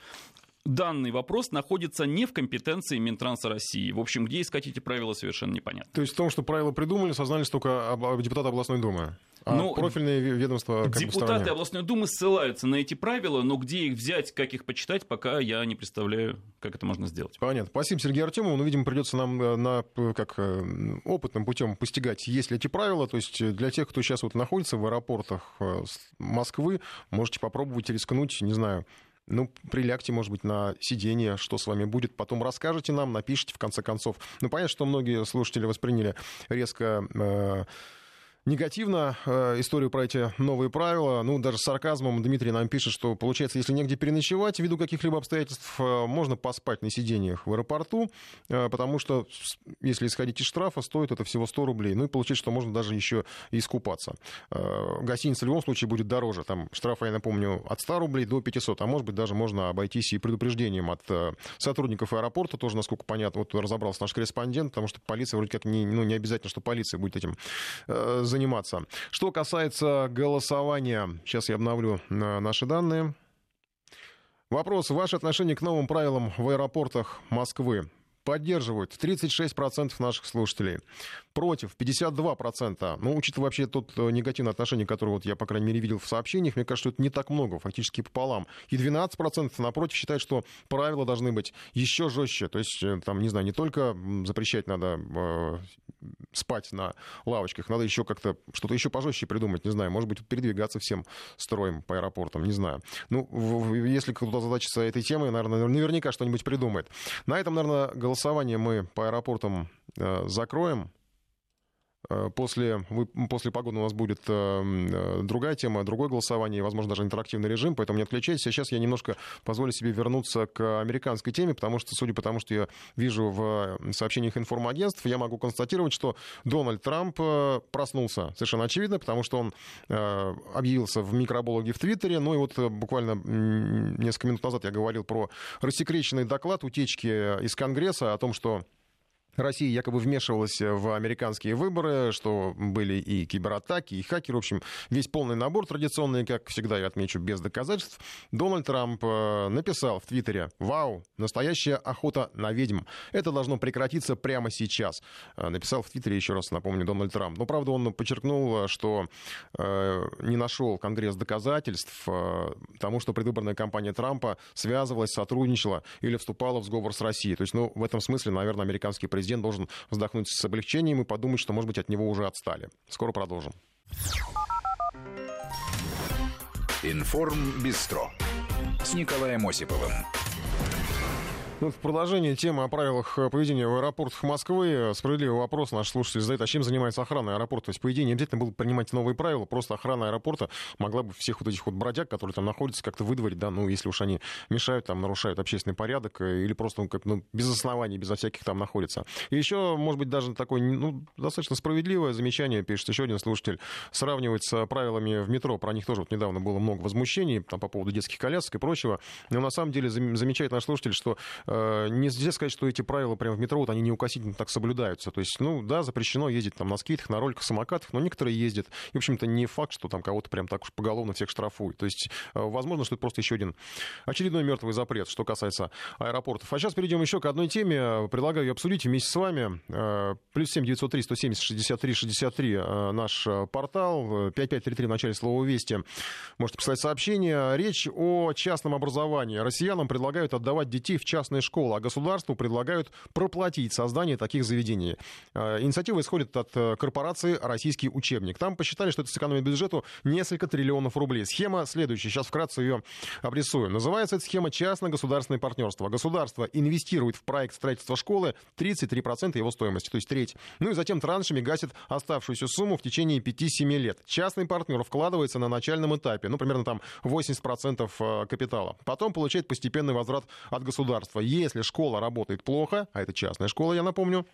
данный вопрос находится не в компетенции Минтранса России. В общем, где искать эти правила, совершенно непонятно. То есть в том, что правила придумали, сознались только депутаты областной думы? А ну, профильные ведомства как Депутаты областной думы ссылаются на эти правила, но где их взять, как их почитать, пока я не представляю, как это можно сделать. Понятно. Спасибо, Сергей Артемов. Ну, видимо, придется нам э, на, как, э, опытным путем постигать, есть ли эти правила. То есть для тех, кто сейчас вот находится в аэропортах э, Москвы, можете попробовать рискнуть, не знаю, ну, прилягте, может быть, на сиденье, что с вами будет, потом расскажете нам, напишите, в конце концов. Ну, понятно, что многие слушатели восприняли резко э, негативно э, историю про эти новые правила. Ну, даже с сарказмом Дмитрий нам пишет, что, получается, если негде переночевать, ввиду каких-либо обстоятельств, э, можно поспать на сиденьях в аэропорту, э, потому что, если исходить из штрафа, стоит это всего 100 рублей. Ну, и получается, что можно даже еще и искупаться. Гостиница в любом случае будет дороже. Там штраф, я напомню, от 100 рублей до 500, а может быть, даже можно обойтись и предупреждением от сотрудников аэропорта, тоже, насколько понятно, вот разобрался наш корреспондент, потому что полиция вроде как не, ну, не обязательно, что полиция будет этим заниматься. Что касается голосования, сейчас я обновлю э, наши данные. Вопрос. Ваше отношение к новым правилам в аэропортах Москвы? Поддерживают 36% наших слушателей. Против 52%. Ну, учитывая вообще тот э, негативное отношение, которое вот я, по крайней мере, видел в сообщениях, мне кажется, что это не так много, фактически пополам. И 12% напротив считают, что правила должны быть еще жестче. То есть, э, там, не знаю, не только запрещать надо э, спать на лавочках, надо еще как-то что-то еще пожестче придумать, не знаю, может быть, передвигаться всем строем по аэропортам, не знаю. Ну, если кто-то задачится этой темой, наверное, наверняка что-нибудь придумает. На этом, наверное, голосование мы по аэропортам э, закроем. Э, после, вы, после погоды у нас будет э, э, другая тема, другое голосование, возможно, даже интерактивный режим, поэтому не отключайтесь. А сейчас я немножко позволю себе вернуться к американской теме, потому что, судя по тому, что я вижу в сообщениях информагентств, я могу констатировать, что Дональд Трамп проснулся совершенно очевидно, потому что он объявился в микроблоге в Твиттере, ну и вот буквально несколько минут назад я говорил про рассекреченный доклад утечки из Конгресса о том, что Россия якобы вмешивалась в американские выборы, что были и кибератаки, и хакеры. В общем, весь полный набор традиционный, как всегда, я отмечу, без доказательств. Дональд Трамп э, написал в Твиттере «Вау, настоящая охота на ведьм. Это должно прекратиться прямо сейчас». Э, написал в Твиттере, еще раз напомню, Дональд Трамп. Но, правда, он подчеркнул, что э, не нашел Конгресс доказательств тому, что предвыборная кампания Трампа связывалась, сотрудничала или вступала в сговор с Россией. То есть, ну, в этом смысле, наверное, американский президент президент должен вздохнуть с облегчением и подумать, что, может быть, от него уже отстали. Скоро продолжим. Информ Бистро с Николаем Осиповым. Ну, в продолжение темы о правилах поведения в аэропортах Москвы. Справедливый вопрос наш слушатель задает, а чем занимается охрана аэропорта? То есть, по идее, не обязательно было принимать новые правила, просто охрана аэропорта могла бы всех вот этих вот бродяг, которые там находятся, как-то выдворить, да, ну, если уж они мешают, там, нарушают общественный порядок, э, или просто, ну, как, ну, без оснований, безо всяких там находятся. И еще, может быть, даже такое, ну, достаточно справедливое замечание, пишет еще один слушатель, сравнивать с правилами в метро, про них тоже вот недавно было много возмущений, там, по поводу детских колясок и прочего, но на самом деле замечает наш слушатель, что Э, нельзя сказать, что эти правила прямо в метро, вот они неукосительно так соблюдаются. То есть, ну, да, запрещено ездить там на скейтах, на роликах, самокатах, но некоторые ездят. И, в общем-то, не факт, что там кого-то прям так уж поголовно всех штрафуют. То есть, э, возможно, что это просто еще один очередной мертвый запрет, что касается аэропортов. А сейчас перейдем еще к одной теме. Предлагаю ее обсудить вместе с вами. Э, плюс 7 903 170 63 63 наш портал. 5533 в начале слова «Вести». Можете писать сообщение. Речь о частном образовании. Россиянам предлагают отдавать детей в частные школы, а государству предлагают проплатить создание таких заведений. Э, инициатива исходит от э, корпорации «Российский учебник». Там посчитали, что это сэкономит бюджету несколько триллионов рублей. Схема следующая. Сейчас вкратце ее обрисую. Называется эта схема «Частно-государственное партнерство». Государство инвестирует в проект строительства школы 33% его стоимости, то есть треть. Ну и затем траншами гасит оставшуюся сумму в течение 5-7 лет. Частный партнер вкладывается на начальном этапе, ну, примерно там 80% э, капитала. Потом получает постепенный возврат от государства. Если школа работает плохо, а это частная школа, я напомню,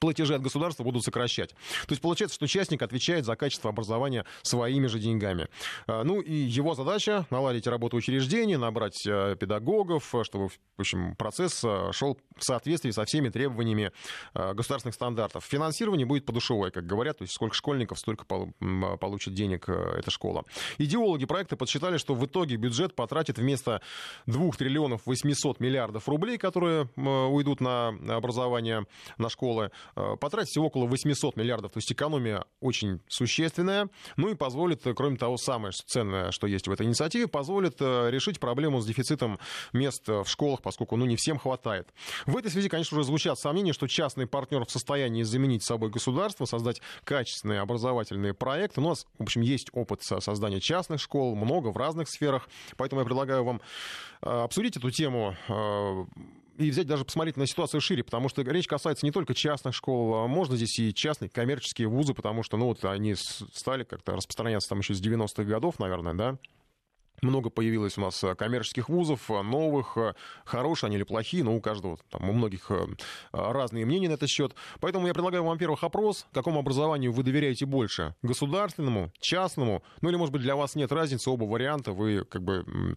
платежи от государства будут сокращать. То есть получается, что участник отвечает за качество образования своими же деньгами. А, ну и его задача наладить работу учреждений, набрать э, педагогов, э, чтобы, в общем, процесс э, шел в соответствии со всеми требованиями государственных стандартов. Финансирование будет подушевое, как говорят, то есть сколько школьников, столько получит денег эта школа. Идеологи проекта подсчитали, что в итоге бюджет потратит вместо 2 триллионов 800 миллиардов рублей, которые уйдут на образование, на школы, потратить всего около 800 миллиардов, то есть экономия очень существенная, ну и позволит, э, кроме того, самое ценное, что есть в этой инициативе, позволит э, решить проблему с дефицитом мест в школах, поскольку ну, не всем хватает. В этой связи, конечно, уже звучат сомнения, что частный партнер в состоянии заменить собой государство, создать качественные образовательные проекты. У нас, в общем, есть опыт создания частных школ, много в разных сферах, поэтому я предлагаю вам обсудить эту тему и взять даже посмотреть на ситуацию шире, потому что речь касается не только частных школ, а можно здесь и частные коммерческие вузы, потому что, ну, вот они стали как-то распространяться там еще с 90-х годов, наверное, да, много появилось у нас коммерческих вузов, новых, хорошие они или плохие, но у каждого, там, у многих разные мнения на этот счет. Поэтому я предлагаю вам, во-первых, опрос, какому образованию вы доверяете больше, государственному, частному, ну или, может быть, для вас нет разницы, оба варианта, вы как бы Э,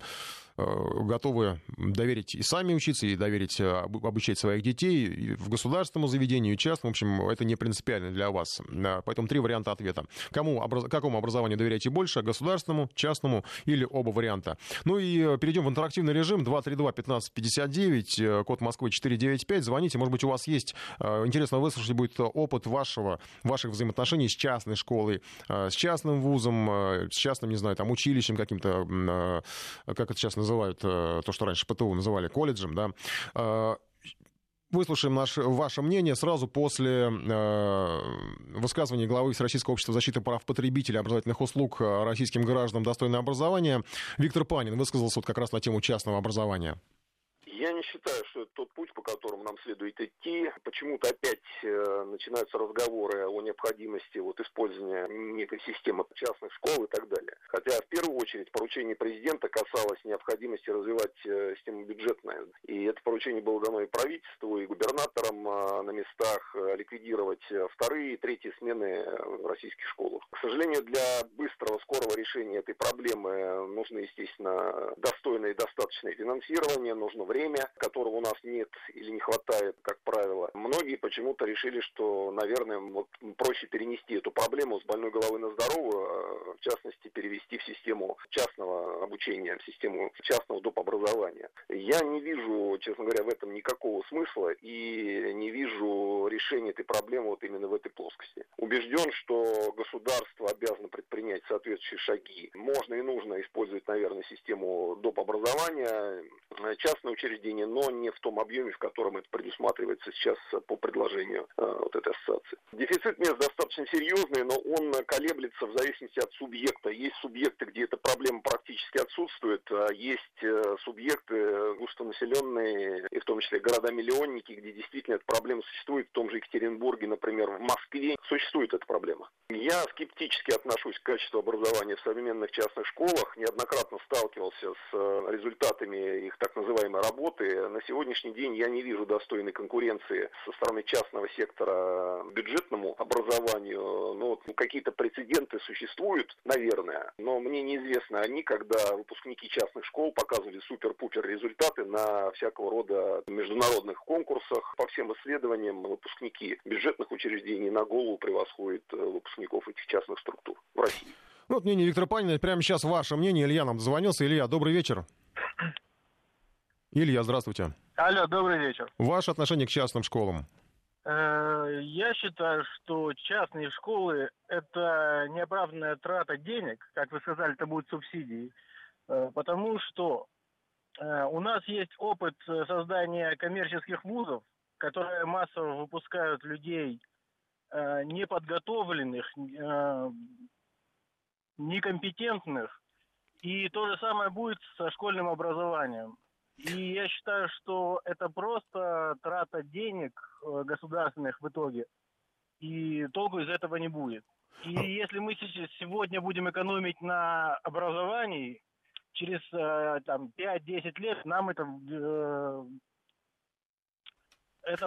готовы доверить и сами учиться, и доверить э, обучать своих детей в государственному заведению, и частном. В общем, это не принципиально для вас. Поэтому три варианта ответа. Кому. Какому образованию доверяете больше? Государственному, частному или оба варианта? Ну и э, перейдем в интерактивный режим. 232-1559, код Москвы 495. Звоните. Может быть, у вас есть, интересно выслушать будет опыт вашего, ваших взаимоотношений с частной школой, с частным вузом, с частным, не знаю, там, училищем каким-то, как это сейчас называется, называют э, то, что раньше ПТУ называли колледжем, да, э, Выслушаем наше, ваше мнение сразу после э, высказывания главы Всероссийского общества защиты прав потребителей образовательных услуг э, российским гражданам достойное образование. Виктор Панин высказался вот как раз на тему частного образования. Я не считаю, что это тот путь, по которому нам следует идти. Почему-то опять э, начинаются разговоры о необходимости вот, использования некой системы частных школ и так далее. Хотя в первую очередь поручение президента касалось необходимости развивать э, систему бюджетную. И это поручение было дано и правительству, и губернаторам э, на местах э, ликвидировать э, вторые и третьи смены в российских школах. К сожалению, для быстрого, скорого решения этой проблемы нужно, естественно, достойное и достаточное финансирование, нужно время время, которого у нас нет или не хватает, как правило. Многие почему-то решили, что, наверное, вот проще перенести эту проблему с больной головы на здоровую, а, в частности, перевести в систему частного обучения, в систему частного доп. образования. Я не вижу, честно говоря, в этом никакого смысла и не вижу решения этой проблемы вот именно в этой плоскости. Убежден, что государство обязано предпринять соответствующие шаги. Можно и нужно использовать, наверное, систему доп. образования. Частные учреждения учреждения, но не в том объеме, в котором это предусматривается сейчас по предложению э, вот этой ассоциации. Дефицит мест достаточно серьезный, но он колеблется в зависимости от субъекта. Есть субъекты, где эта проблема практически отсутствует, а есть э, субъекты, густонаселенные, и в том числе города-миллионники, где действительно эта проблема существует, в том же Екатеринбурге, например, в Москве, существует эта проблема. Я скептически отношусь к качеству образования в современных частных школах, неоднократно сталкивался с э, результатами их так называемой работы. На сегодняшний день я не вижу достойной конкуренции со стороны частного сектора бюджетному образованию. Ну, какие-то прецеденты существуют, наверное, но мне неизвестно они, когда выпускники частных школ показывали супер-пупер результаты на всякого рода международных конкурсах. По всем исследованиям выпускники бюджетных учреждений на голову превосходят э, выпускников этих частных структур в России. Ну, вот мнение Виктора Панина. Прямо сейчас ваше мнение. Илья нам дозвонился. Илья, добрый вечер. Илья, здравствуйте. Алло, добрый вечер. Ваше отношение к частным школам? Э, я считаю, что частные школы – это неоправданная трата денег, как вы сказали, это будет субсидии, э, потому что э, у нас есть опыт создания коммерческих вузов, которые массово выпускают людей неподготовленных, некомпетентных, и то же самое будет со школьным образованием. И я считаю, что это просто трата денег э, государственных в итоге. И толку из этого не будет. И а если мы сегодня будем экономить на образовании, через э, там, 5-10 лет нам это э, это...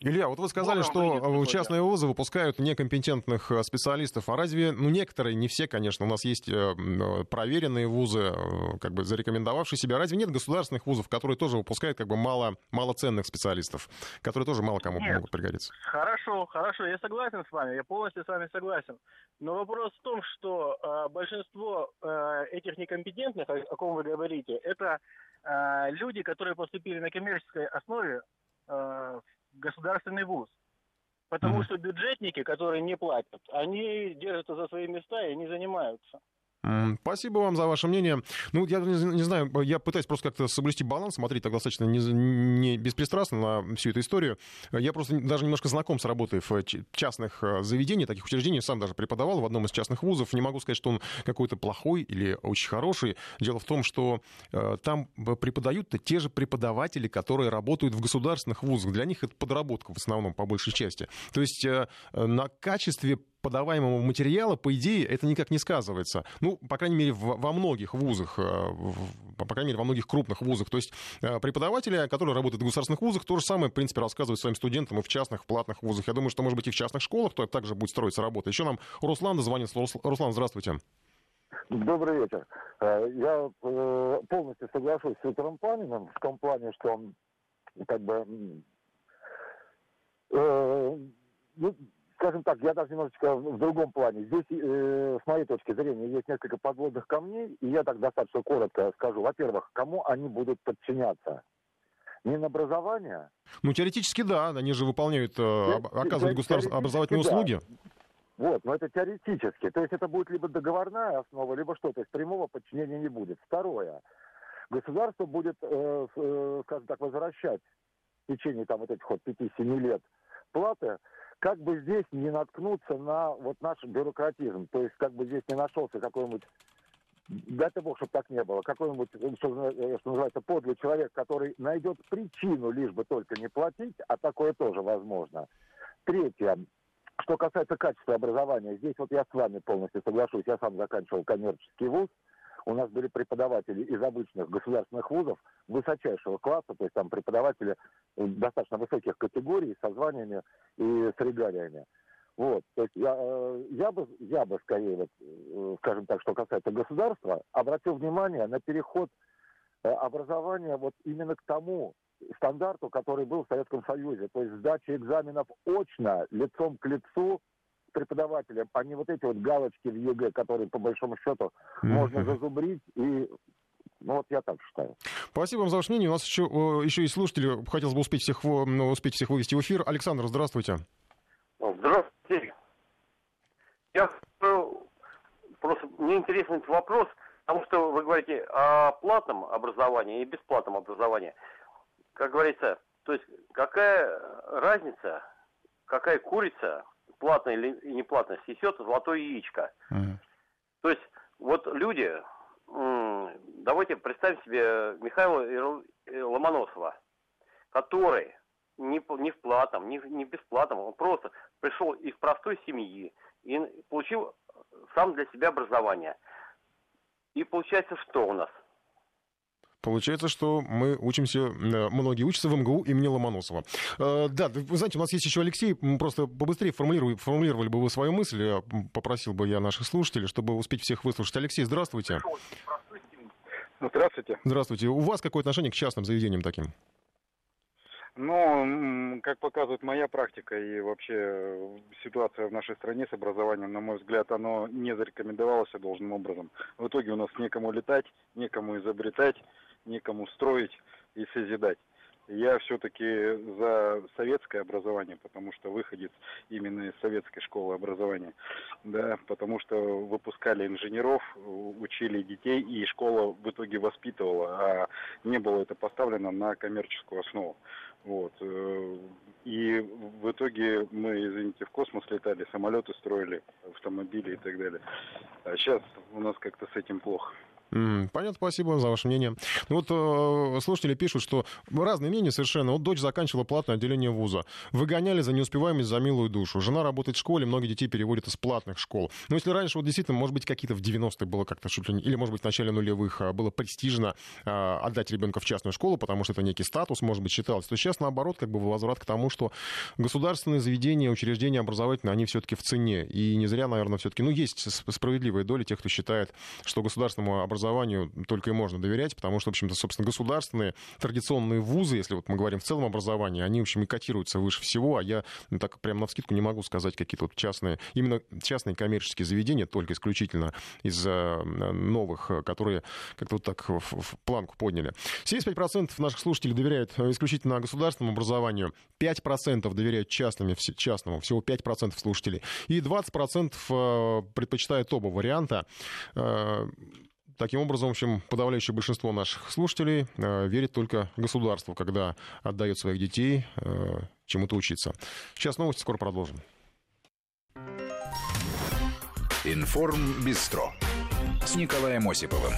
Илья, вот вы сказали, что выйдет, частные вузы выпускают некомпетентных э, специалистов. А разве, ну, некоторые, не все, конечно, у нас есть э, э, проверенные вузы, как бы зарекомендовавшие себя. Разве нет государственных вузов, которые тоже выпускают как бы мало, малоценных специалистов, которые тоже мало кому нет. могут пригодиться? Хорошо, хорошо, я согласен с вами, я полностью с вами согласен. Но вопрос в том, что э, большинство э, этих некомпетентных, о, о ком вы говорите, это э, люди, которые поступили на коммерческой основе э, государственный вуз. Потому mm-hmm. что бюджетники, которые не платят, они держатся за свои места и не занимаются. Спасибо вам за ваше мнение. Ну, я не, не знаю, я пытаюсь просто как-то соблюсти баланс, смотреть так достаточно не, не беспристрастно на всю эту историю. Я просто даже немножко знаком с работой в частных э, заведениях, таких учреждений, сам даже преподавал в одном из частных вузов. Не могу сказать, что он какой-то плохой или очень хороший. Дело в том, что э, там преподают-то те же преподаватели, которые работают в государственных вузах. Для них это подработка в основном, по большей части. То есть э, на качестве подаваемого материала, по идее, это никак не сказывается. Ну, по крайней мере, во многих вузах, э, по крайней мере, во многих крупных вузах. То есть э, преподаватели, которые работают в государственных вузах, то же самое, в принципе, рассказывают своим студентам и в частных, платных вузах. Я думаю, что, может быть, и в частных школах то также будет строиться работа. Еще нам Руслан дозвонился. Руслан, здравствуйте. Добрый вечер. Э, я полностью соглашусь с Виктором Паниным в том плане, что он как бы ну, скажем так, я даже немножечко в другом плане. Здесь, э, с моей точки зрения, есть несколько подводных камней, и я так достаточно коротко скажу. Во-первых, кому они будут подчиняться? Минобразование? Ну, теоретически, да. Они же выполняют, э, оказывают государственные образовательные да. услуги. Вот, но это теоретически. То есть это будет либо договорная основа, либо что. То есть прямого подчинения не будет. Второе. Государство будет, э, э, скажем так, возвращать в течение там вот этих вот 5-7 лет платы как бы здесь не наткнуться на вот наш бюрократизм, то есть как бы здесь не нашелся какой-нибудь дай ты бог, чтобы так не было. Какой-нибудь, что, э, что называется, подлый человек, который найдет причину, лишь бы только не платить, а такое тоже возможно. Третье. Что касается качества образования, здесь вот я с вами полностью соглашусь. Я сам заканчивал коммерческий вуз у нас были преподаватели из обычных государственных вузов высочайшего класса, то есть там преподаватели достаточно высоких категорий со званиями и с регалиями. Вот, то есть я, э, я бы, я бы скорее, вот, э, скажем так, что касается государства, обратил внимание на переход э, образования вот именно к тому стандарту, который был в Советском Союзе, то есть сдача экзаменов очно, лицом к лицу, преподавателям, а не вот эти вот галочки в ЕГЭ, которые по большому счету mm-hmm. можно зазубрить и ну, вот я так считаю. Спасибо вам за ваше мнение. У нас еще, еще есть слушатели. Хотелось бы успеть всех, ну, успеть всех вывести в эфир. Александр, здравствуйте. Здравствуйте. Я просто мне интересен этот вопрос, потому что вы говорите о платном образовании и бесплатном образовании. Как говорится, то есть какая разница, какая курица платно или не платно снесет золотое яичко. Mm. То есть вот люди, давайте представим себе Михаила э, Ломоносова, который не, не в платном, не, не бесплатном, он просто пришел из простой семьи и получил сам для себя образование. И получается, что у нас? Получается, что мы учимся, э, многие учатся в МГУ имени Ломоносова. Э, да, вы знаете, у нас есть еще Алексей, просто побыстрее формулировали, формулировали бы вы свою мысль, попросил бы я наших слушателей, чтобы успеть всех выслушать. Алексей, здравствуйте. Здравствуйте. Здравствуйте. У вас какое отношение к частным заведениям таким? Ну, как показывает моя практика и вообще ситуация в нашей стране с образованием, на мой взгляд, оно не зарекомендовалось должным образом. В итоге у нас некому летать, некому изобретать, некому строить и созидать. Я все-таки за советское образование, потому что выходец именно из советской школы образования. Да, потому что выпускали инженеров, учили детей, и школа в итоге воспитывала, а не было это поставлено на коммерческую основу. Вот. Э, и в итоге мы, извините, в космос летали, самолеты строили, автомобили и так далее. А сейчас у нас как-то с этим плохо. Понятно, спасибо за ваше мнение. Ну вот э, слушатели пишут, что разные мнения совершенно. Вот дочь заканчивала платное отделение вуза. Выгоняли за неуспеваемость за милую душу. Жена работает в школе, многие детей переводят из платных школ. Но если раньше вот действительно, может быть, какие-то в 90-е было как-то или, может быть, в начале нулевых а, было престижно э, отдать ребенка в частную школу, потому что это некий статус, может быть, считалось, то сейчас наоборот, как бы возврат к тому, что государственные заведения, учреждения образовательные, они все-таки в цене. И не зря, наверное, все-таки, ну, есть справедливая доля тех, кто считает, что государственному образованию образованию только и можно доверять, потому что, в общем-то, собственно, государственные традиционные вузы, если вот мы говорим в целом образовании, они, в общем, и котируются выше всего, а я ну, так прямо на вскидку не могу сказать какие-то вот частные, именно частные коммерческие заведения, только исключительно из э, новых, которые как-то вот так в, в планку подняли. 75% наших слушателей доверяют исключительно государственному образованию, 5% доверяют частными, частному, всего 5% слушателей, и 20% э, предпочитают оба варианта. Таким образом, в общем, подавляющее большинство наших слушателей э, верит только государству, когда отдает своих детей э, чему-то учиться. Сейчас новости, скоро продолжим. Информ Бистро с Николаем Осиповым.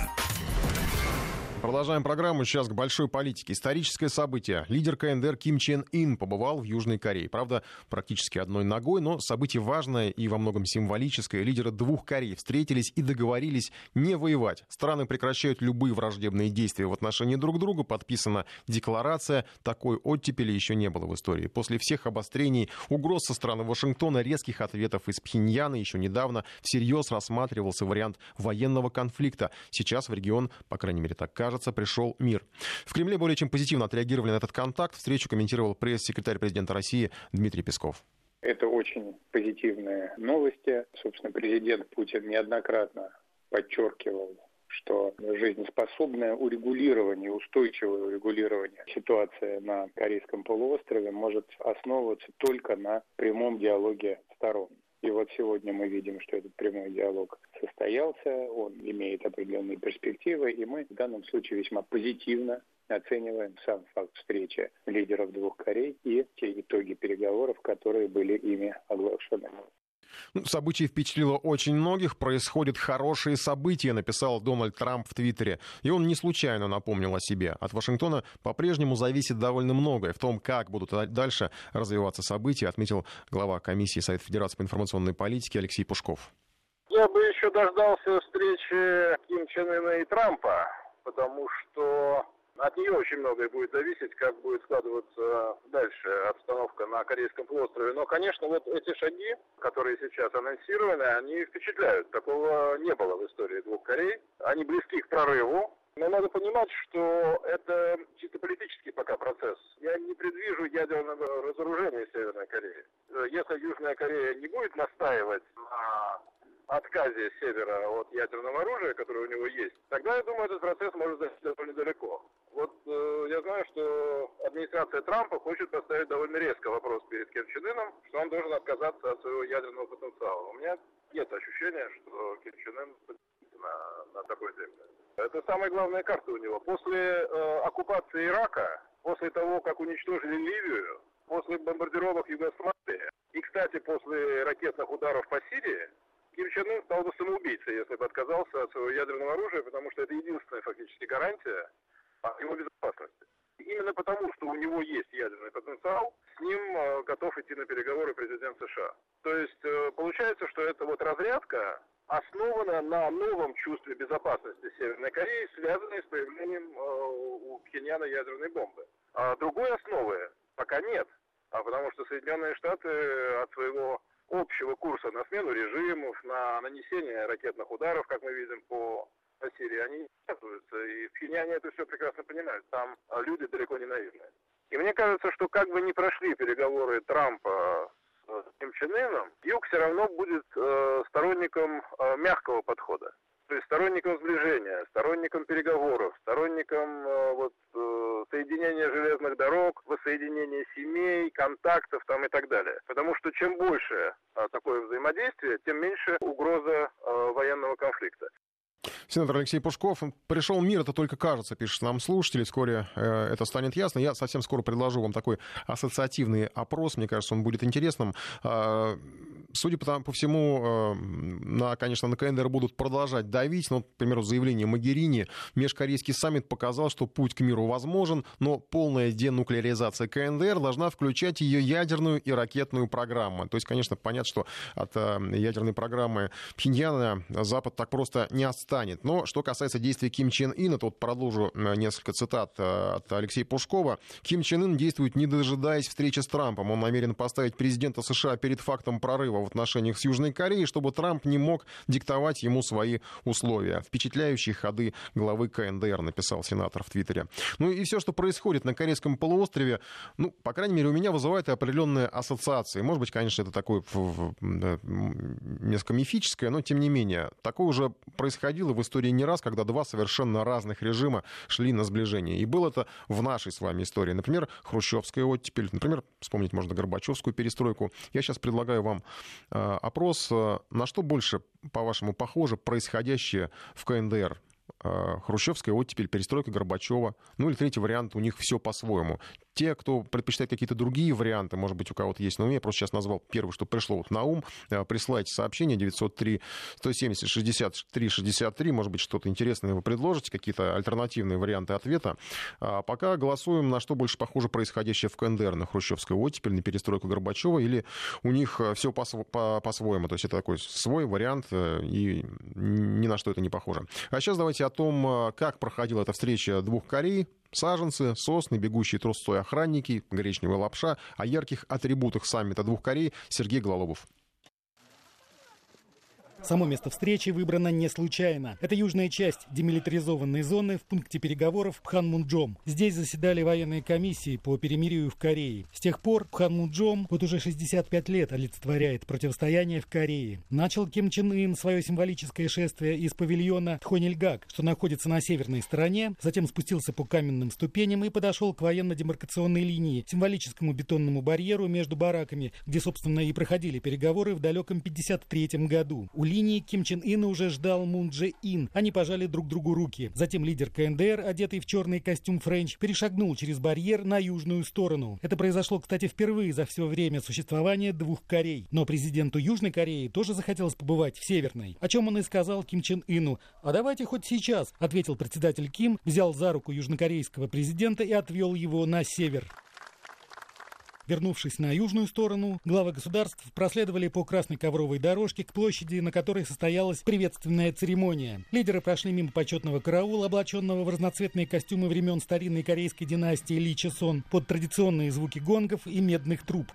Продолжаем программу. Сейчас к большой политике. Историческое событие. Лидер КНДР Ким Чен Ин побывал в Южной Корее. Правда, практически одной ногой, но событие важное и во многом символическое. Лидеры двух Корей встретились и договорились не воевать. Страны прекращают любые враждебные действия в отношении друг друга. Подписана декларация. Такой оттепели еще не было в истории. После всех обострений, угроз со стороны Вашингтона, резких ответов из Пхеньяна еще недавно всерьез рассматривался вариант военного конфликта. Сейчас в регион, по крайней мере так кажется, кажется, пришел мир. В Кремле более чем позитивно отреагировали на этот контакт. Встречу комментировал пресс-секретарь президента России Дмитрий Песков. Это очень позитивные новости. Собственно, президент Путин неоднократно подчеркивал что жизнеспособное урегулирование, устойчивое урегулирование ситуации на Корейском полуострове может основываться только на прямом диалоге сторон. И вот сегодня мы видим, что этот прямой диалог состоялся, он имеет определенные перспективы, и мы в данном случае весьма позитивно оцениваем сам факт встречи лидеров двух Корей и те итоги переговоров, которые были ими оглашены. Ну, событие впечатлило очень многих. Происходят хорошие события, написал Дональд Трамп в Твиттере. И он не случайно напомнил о себе. От Вашингтона по-прежнему зависит довольно многое. В том, как будут дальше развиваться события, отметил глава комиссии Совета Федерации по информационной политике Алексей Пушков. Я бы еще дождался встречи Ким Чен Ына и Трампа, потому что от нее очень многое будет зависеть, как будет складываться дальше обстановка на Корейском полуострове. Но, конечно, вот эти шаги, которые сейчас анонсированы, они впечатляют. Такого не было в истории двух Корей. Они близки к прорыву. Но надо понимать, что это чисто политический пока процесс. Я не предвижу ядерного разоружения Северной Кореи. Если Южная Корея не будет настаивать на отказе Севера от ядерного оружия, которое у него есть, тогда, я думаю, этот процесс может зайти довольно далеко. Вот э, я знаю, что администрация Трампа хочет поставить довольно резко вопрос перед Ким Чен Ыном, что он должен отказаться от своего ядерного потенциала. У меня нет ощущения, что Ким Чен Ын на, на такой темпе. Это самая главная карта у него. После э, оккупации Ирака, после того, как уничтожили Ливию, после бомбардировок Югославии и, кстати, после ракетных ударов по Сирии, Ким Чен Ын стал бы самоубийцей, если бы отказался от своего ядерного оружия, потому что это единственная фактически гарантия его безопасности. Именно потому, что у него есть ядерный потенциал, с ним э, готов идти на переговоры президент США. То есть э, получается, что это вот разрядка основана на новом чувстве безопасности Северной Кореи, связанной с появлением э, у Пхеньяна ядерной бомбы. А другой основы пока нет, а потому что Соединенные Штаты от своего общего курса на смену режимов, на нанесение ракетных ударов, как мы видим по Сирии, они не отказываются. И в Пхеньяне это все прекрасно понимают. Там люди далеко не наивные. И мне кажется, что как бы не прошли переговоры Трампа с Ким Чен Ыном, Юг все равно будет э, сторонником э, мягкого подхода. То есть сторонником сближения, сторонником переговоров, сторонником э, вот, э, соединения железных дорог, воссоединения семей, контактов там и так далее. Потому что чем больше э, такое взаимодействие, тем меньше угроза э, военного конфликта. Сенатор Алексей Пушков. Пришел мир, это только кажется, пишет нам слушатели. Вскоре э, это станет ясно. Я совсем скоро предложу вам такой ассоциативный опрос. Мне кажется, он будет интересным. Э, судя по, по всему, э, на, конечно, на КНДР будут продолжать давить. Ну, к примеру, заявление Магерини. Межкорейский саммит показал, что путь к миру возможен, но полная денуклеаризация КНДР должна включать ее ядерную и ракетную программы. То есть, конечно, понятно, что от э, ядерной программы Пхеньяна Запад так просто не отстанет. Но что касается действий Ким Чен Ина, вот продолжу э, несколько цитат от Алексея Пушкова. Ким Чен Ын действует, не дожидаясь встречи с Трампом. Он намерен поставить президента США перед фактом прорыва в отношениях с Южной Кореей, чтобы Трамп не мог диктовать ему свои условия. Впечатляющие ходы главы КНДР, написал сенатор в Твиттере. Ну и все, что происходит на Корейском полуострове, ну, по крайней мере, у меня вызывает определенные ассоциации. Может быть, конечно, это такое несколько мифическое, но тем не менее. Такое уже происходило в истории не раз, когда два совершенно разных режима шли на сближение. И было это в нашей с вами истории. Например, хрущевская оттепель, например, вспомнить можно Горбачевскую перестройку. Я сейчас предлагаю вам Э, опрос, э, на что больше, по-вашему, похоже происходящее в КНДР? Э, Хрущевская оттепель, перестройка Горбачева. Ну или третий вариант, у них все по-своему те, кто предпочитает какие-то другие варианты, может быть, у кого-то есть уме, я просто сейчас назвал первый, что пришло вот на ум, э, присылайте сообщение 903 170 63 63, может быть, что-то интересное вы предложите, какие-то альтернативные варианты ответа. А пока голосуем, на что больше похоже происходящее в КНДР, на Хрущевской оттепель, на перестройку Горбачева, или у них э, все по-своему, то есть это такой свой вариант, э, и ни на что это не похоже. А сейчас давайте о том, как проходила эта встреча двух Корей, Саженцы, сосны, бегущие трусцой охранники, гречневая лапша. О ярких атрибутах саммита двух Корей Сергей Гололобов. Само место встречи выбрано не случайно. Это южная часть демилитаризованной зоны в пункте переговоров Пханмунджом. Здесь заседали военные комиссии по перемирию в Корее. С тех пор Пханмунджом вот уже 65 лет олицетворяет противостояние в Корее. Начал Ким Чен Ын свое символическое шествие из павильона Тхонильгак, что находится на северной стороне, затем спустился по каменным ступеням и подошел к военно-демаркационной линии, символическому бетонному барьеру между бараками, где, собственно, и проходили переговоры в далеком 53 году. У линии Ким Чен Ына уже ждал Мун Дже Ин. Они пожали друг другу руки. Затем лидер КНДР, одетый в черный костюм Френч, перешагнул через барьер на южную сторону. Это произошло, кстати, впервые за все время существования двух Корей. Но президенту Южной Кореи тоже захотелось побывать в Северной. О чем он и сказал Ким Чен Ину. «А давайте хоть сейчас», — ответил председатель Ким, взял за руку южнокорейского президента и отвел его на север. Вернувшись на южную сторону, главы государств проследовали по красной ковровой дорожке к площади, на которой состоялась приветственная церемония. Лидеры прошли мимо почетного караула, облаченного в разноцветные костюмы времен старинной корейской династии Ли Чесон, под традиционные звуки гонгов и медных труб.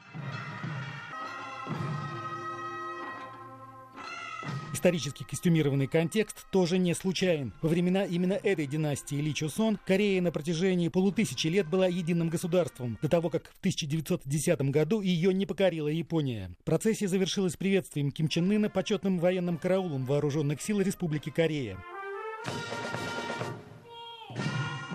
Исторически костюмированный контекст тоже не случайен. Во времена именно этой династии Ли Чосон Корея на протяжении полутысячи лет была единым государством, до того, как в 1910 году ее не покорила Япония. Процессия завершилась приветствием Ким Чен Ына почетным военным караулом Вооруженных сил Республики Корея.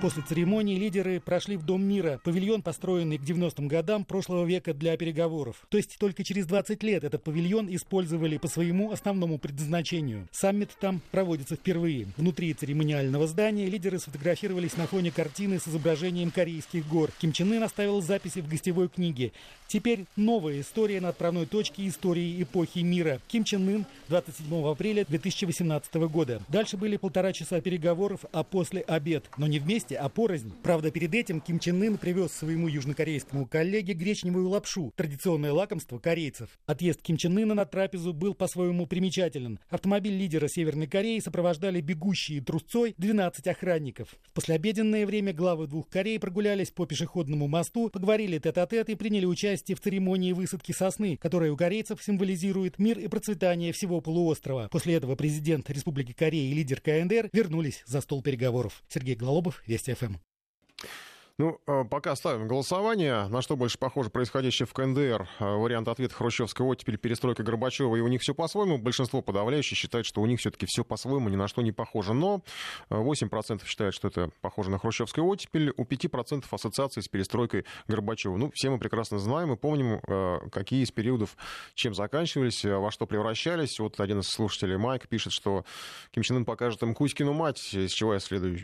После церемонии лидеры прошли в Дом мира, павильон, построенный к 90-м годам прошлого века для переговоров. То есть только через 20 лет этот павильон использовали по своему основному предназначению. Саммит там проводится впервые. Внутри церемониального здания лидеры сфотографировались на фоне картины с изображением корейских гор. Ким Чен Ын оставил записи в гостевой книге. Теперь новая история на отправной точке истории эпохи мира. Ким Чен Ын 27 апреля 2018 года. Дальше были полтора часа переговоров, а после обед. Но не вместе, вместе, а порознь. Правда, перед этим Ким Чен Ын привез своему южнокорейскому коллеге гречневую лапшу, традиционное лакомство корейцев. Отъезд Ким Чен Ына на трапезу был по-своему примечателен. Автомобиль лидера Северной Кореи сопровождали бегущие трусцой 12 охранников. В послеобеденное время главы двух Корей прогулялись по пешеходному мосту, поговорили тет-а-тет и приняли участие в церемонии высадки сосны, которая у корейцев символизирует мир и процветание всего полуострова. После этого президент Республики Корея и лидер КНДР вернулись за стол переговоров. Сергей Глалобов, Вести ФМ. Ну, э, пока ставим голосование. На что больше похоже происходящее в КНДР? Э, вариант ответа Хрущевская оттепель, перестройка Горбачева, и у них все по-своему. Большинство подавляющее считает, что у них все-таки все по-своему, ни на что не похоже. Но 8% э, считают, что это похоже на Хрущевскую оттепель, у 5% ассоциации с перестройкой Горбачева. Ну, все мы прекрасно знаем и помним, какие из периодов чем заканчивались, во что превращались. Вот один из слушателей, Майк, пишет, что Ким Чен Ын покажет им Кузькину мать, из чего я следую,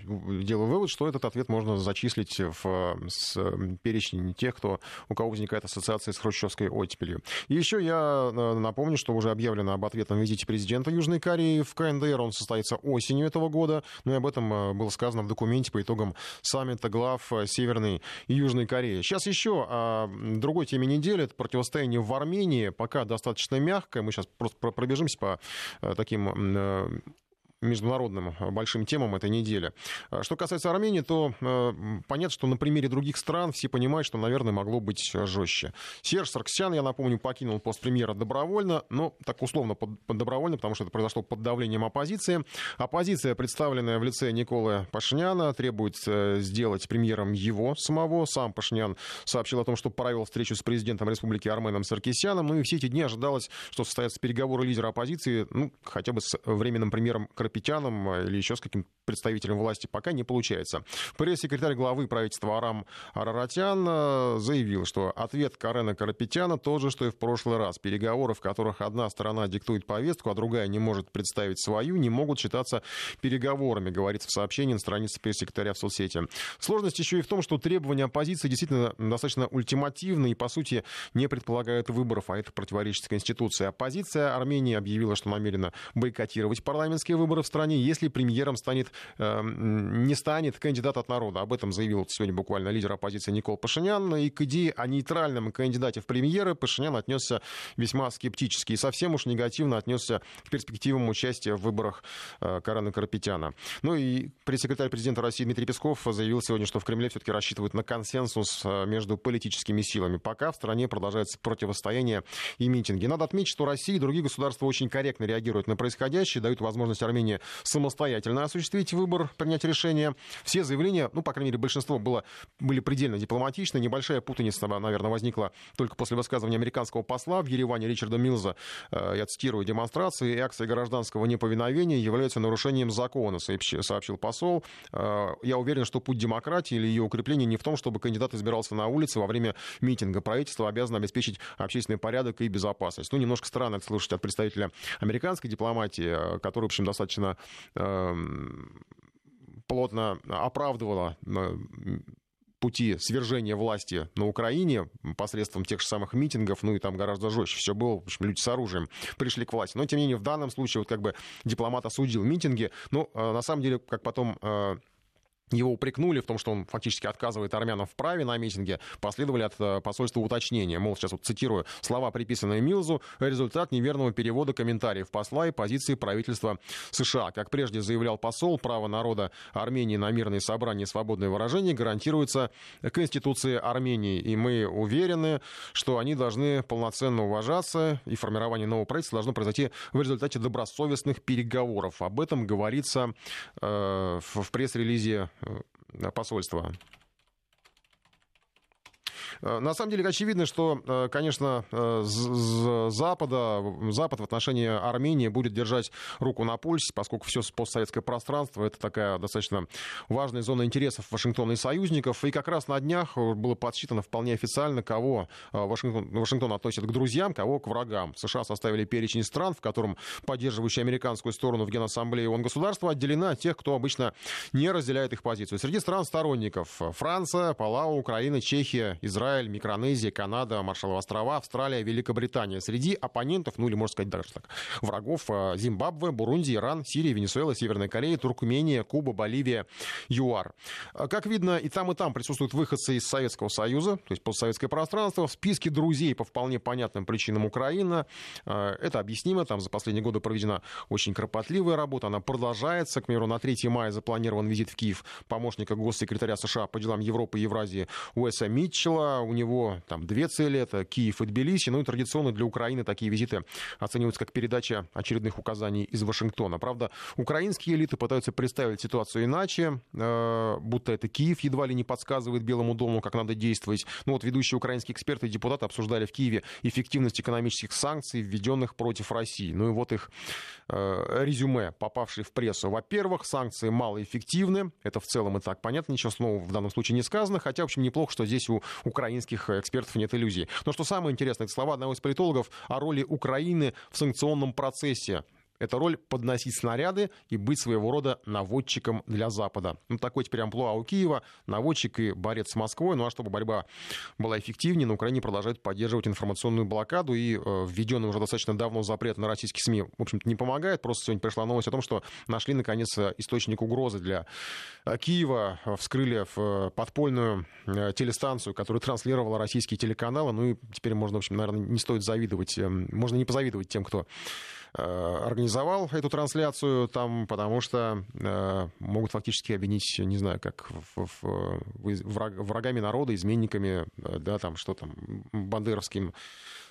делаю вывод, что этот ответ можно зачислить в Э, с перечень тех, кто, у кого возникает ассоциация с хрущевской оттепелью. Еще я э, напомню, что уже объявлено об ответном визите президента Южной Кореи в КНДР. Он состоится осенью этого года. Ну и об этом э, было сказано в документе по итогам саммита глав Северной и Южной Кореи. Сейчас еще о другой теме недели. Это противостояние в Армении. Пока достаточно мягкое. Мы сейчас просто пробежимся по таким международным э, большим темам этой недели. Э, что касается Армении, то э, понятно, что на примере других стран все понимают, что, наверное, могло быть жестче. Серж Сарксян, я напомню, покинул пост премьера добровольно, но так условно под, под добровольно, потому что это произошло под давлением оппозиции. Оппозиция, представленная в лице Николы Пашняна, требует сделать премьером его самого. Сам Пашнян сообщил о том, что провел встречу с президентом республики Арменом Саркисяном. Ну и все эти дни ожидалось, что состоятся переговоры лидера оппозиции, ну, хотя бы с временным премьером Карапетяном э, или еще с каким-то представителем власти пока не получается. Пресс-секретарь главы правительства Арам Араратян э, заявил, что ответ Карена Карапетяна тот же, что и в прошлый раз. Переговоры, в которых одна сторона диктует повестку, а другая не может представить свою, не могут считаться переговорами, говорится в сообщении на странице пресс-секретаря в соцсети. Сложность еще и в том, что требования оппозиции действительно достаточно ультимативны и, по сути, не предполагают выборов, а это противоречит Конституции. Оппозиция Армении объявила, что намерена бойкотировать парламентские выборы выборы в стране, если премьером станет, э, не станет кандидат от народа. Об этом заявил сегодня буквально лидер оппозиции Никол Пашинян. И к идее о нейтральном кандидате в премьеры Пашинян отнесся весьма скептически и совсем уж негативно отнесся к перспективам участия в выборах э, Карена Карапетяна. Ну и пресс-секретарь президента России Дмитрий Песков заявил сегодня, что в Кремле все-таки рассчитывают на консенсус э, между политическими силами. Пока в стране продолжается противостояние и митинги. Надо отметить, что Россия и другие государства очень корректно реагируют на происходящее, дают возможность Армении Армении самостоятельно осуществить выбор, принять решение. Все заявления, ну, по крайней мере, большинство было, были предельно дипломатичны. Небольшая путаница, наверное, возникла только после высказывания американского посла в Ереване Ричарда Милза. Э, я цитирую, демонстрации и акции гражданского неповиновения являются нарушением закона, сообщил посол. Э, я уверен, что путь демократии или ее укрепления не в том, чтобы кандидат избирался на улице во время митинга. Правительство обязано обеспечить общественный порядок и безопасность. Ну, немножко странно это слышать от представителя американской дипломатии, э, который, в общем, достаточно достаточно эм, плотно оправдывала э, пути свержения власти на Украине посредством тех же самых митингов, ну и там гораздо жестче все было, в общем, люди с оружием пришли к власти. Но, тем не менее, в данном случае вот как бы дипломат осудил митинги. Ну, э, на самом деле, как потом э, его упрекнули в том, что он фактически отказывает армянам в праве на митинге, последовали от э, посольства уточнения. Мол, сейчас вот цитирую, слова, приписанные Милзу, результат неверного перевода комментариев посла и позиции правительства США. Как прежде заявлял посол, право народа Армении на мирные собрания и свободное выражение гарантируется Конституцией Армении. И мы уверены, что они должны полноценно уважаться, и формирование нового правительства должно произойти в результате добросовестных переговоров. Об этом говорится э, в пресс-релизе Э, посольства. Э, на самом деле очевидно, что, э, конечно, Запада, Запад в отношении Армении будет держать руку на пульсе, поскольку все постсоветское пространство — это такая достаточно важная зона интересов Вашингтона и союзников. И как раз на днях было подсчитано вполне официально, кого Вашингтон, Вашингтон относит к друзьям, кого к врагам. США составили перечень стран, в котором поддерживающие американскую сторону в Генассамблее ООН государства отделена от тех, кто обычно не разделяет их позицию. Среди стран сторонников Франция, Палау, Украина, Чехия, Израиль, Израиль, Микронезия, Канада, Маршалловы острова, Австралия, Великобритания. Среди оппонентов, ну или можно сказать даже так, врагов э, Зимбабве, Бурунди, Иран, Сирия, Венесуэла, Северная Корея, Туркмения, Куба, Боливия, ЮАР. Э, как видно, и там, и там присутствуют выходцы из Советского Союза, то есть постсоветское пространство. В списке друзей по вполне понятным причинам Украина. Э, это объяснимо, там за последние годы проведена очень кропотливая работа, она продолжается. К примеру, на 3 мая запланирован визит в Киев помощника госсекретаря США по делам Европы и Евразии Уэса Митчелла. У него там две цели, это Киев и Тбилиси. Ну и традиционно для Украины такие визиты оцениваются как передача очередных указаний из Вашингтона. Правда, украинские элиты пытаются представить ситуацию иначе, э, будто это Киев едва ли не подсказывает Белому дому, как надо действовать. Ну вот ведущие украинские эксперты и депутаты обсуждали в Киеве эффективность экономических санкций, введенных против России. Ну и вот их э, резюме, попавшие в прессу. Во-первых, санкции малоэффективны. Это в целом и так понятно, ничего снова в данном случае не сказано. Хотя, в общем, неплохо, что здесь у украинских экспертов нет иллюзий. Но что самое интересное, это слова одного из политологов о роли Украины в санкционном процессе. Это роль подносить снаряды и быть своего рода наводчиком для Запада. Ну, такой теперь амплуа у Киева, наводчик и борец с Москвой. Ну, а чтобы борьба была эффективнее, на Украине продолжает поддерживать информационную блокаду, и э, введенный уже достаточно давно запрет на российские СМИ, в общем-то, не помогает. Просто сегодня пришла новость о том, что нашли, наконец, источник угрозы для э, Киева. Вскрыли в э, подпольную э, телестанцию, которая транслировала российские телеканалы. Ну, и теперь можно, в общем, наверное, не стоит завидовать, можно не позавидовать тем, кто организовал эту трансляцию там, потому что э, могут фактически обвинить, не знаю, как в, в, враг, врагами народа, изменниками, э, да, там, что там, бандеровским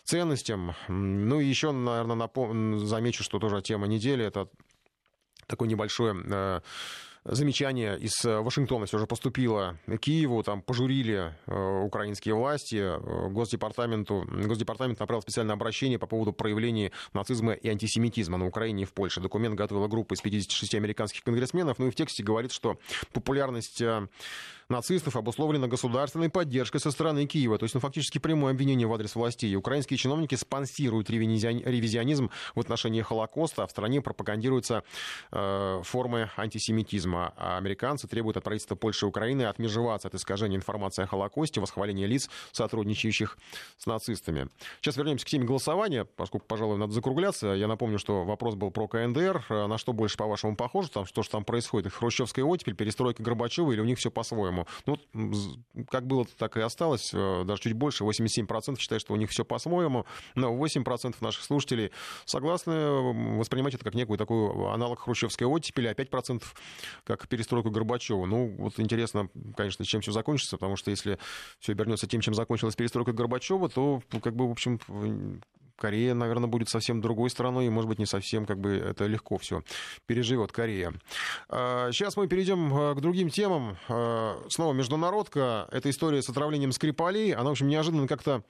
ценностям. Ну и еще, наверное, напом... замечу, что тоже тема недели, это такое небольшое замечание из э, Вашингтона все же поступило. Киеву, там пожурили э, украинские власти, э, Госдепартаменту, Госдепартамент направил специальное обращение по поводу проявления нацизма и антисемитизма на Украине и в Польше. Документ готовила группа из 56 американских конгрессменов, ну и в тексте говорит, что популярность нацистов обусловлено государственной поддержкой со стороны Киева. То есть, ну, фактически прямое обвинение в адрес властей. Украинские чиновники спонсируют ревизионизм в отношении Холокоста, а в стране пропагандируются э, формы антисемитизма. А американцы требуют от правительства Польши и Украины отмежеваться от искажения информации о Холокосте, восхваления лиц, сотрудничающих с нацистами. Сейчас вернемся к теме голосования, поскольку, пожалуй, надо закругляться. Я напомню, что вопрос был про КНДР. На что больше, по-вашему, похоже? Там, что же там происходит? Хрущевская оттепель, перестройка Горбачева или у них все по-своему? По-своему. Ну, как было, так и осталось, э, даже чуть больше, 87% считают, что у них все по-своему, но 8% наших слушателей согласны воспринимать это как некую такую аналог хрущевской оттепели, а 5% как перестройку Горбачева. Ну, вот интересно, конечно, чем все закончится, потому что если все обернется тем, чем закончилась перестройка Горбачева, то, как бы, в общем, Корея, наверное, будет совсем другой страной, и, может быть, не совсем как бы это легко все переживет Корея. Сейчас мы перейдем э, к другим темам. Э, снова международка. Эта история с отравлением Скрипалей, она, в общем, неожиданно как-то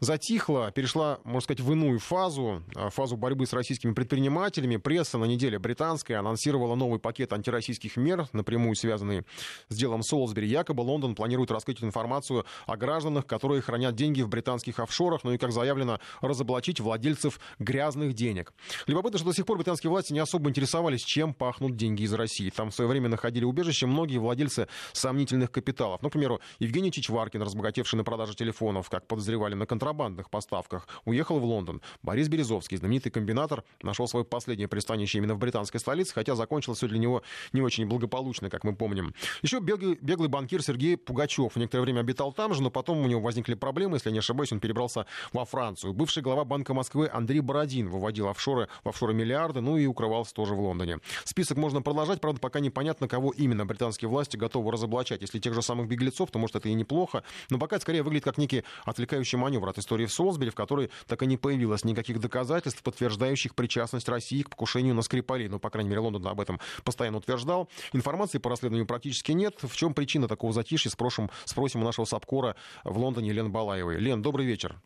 затихла, перешла, можно сказать, в иную фазу, фазу борьбы с российскими предпринимателями. Пресса на неделе британская анонсировала новый пакет антироссийских мер, напрямую связанный с делом Солсбери. Якобы Лондон планирует раскрыть информацию о гражданах, которые хранят деньги в британских офшорах, ну и, как заявлено, разоблачить ловить владельцев грязных денег. Любопытно, что до сих пор британские власти не особо интересовались, чем пахнут деньги из России. Там в свое время находили убежище многие владельцы сомнительных капиталов. Ну, к примеру, Евгений Чичваркин, разбогатевший на продаже телефонов, как подозревали на контрабандных поставках, уехал в Лондон. Борис Березовский, знаменитый комбинатор, нашел свое последнее пристанище именно в британской столице, хотя закончилось все для него не очень благополучно, как мы помним. Еще беглый, беглый банкир Сергей Пугачев некоторое время обитал там же, но потом у него возникли проблемы, если я не ошибаюсь, он перебрался во Францию. Бывший глава банка Банка Москвы Андрей Бородин выводил офшоры в офшоры миллиарды, ну и укрывался тоже в Лондоне. Список можно продолжать, правда, пока непонятно, кого именно британские власти готовы разоблачать. Если тех же самых беглецов, то, может, это и неплохо. Но пока это скорее выглядит как некий отвлекающий маневр от истории в Солсбери, в которой так и не появилось никаких доказательств, подтверждающих причастность России к покушению на Скрипалей. Ну, по крайней мере, Лондон об этом постоянно утверждал. Информации по расследованию практически нет. В чем причина такого затишья, спросим, спросим у нашего САПКОРа в Лондоне Лен Балаевой. Лен, добрый вечер.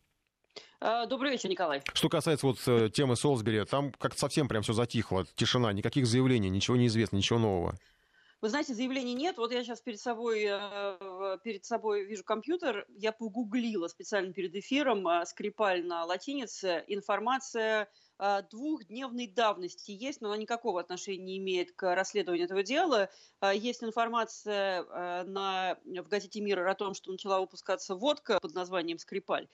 Э, добрый вечер, Николай. Что касается вот э, темы Солсбери, там как-то совсем прям все затихло, тишина, никаких заявлений, ничего не известно, ничего нового. Вы знаете, заявлений нет. Вот я сейчас перед собой, э, перед собой вижу компьютер. Я погуглила специально перед эфиром Скрипаль на латинице. Информация двухдневной давности есть, но она никакого отношения не имеет к расследованию этого дела. А, есть информация а, на, в газете «Мир» о том, что начала выпускаться водка под названием «Скрипаль».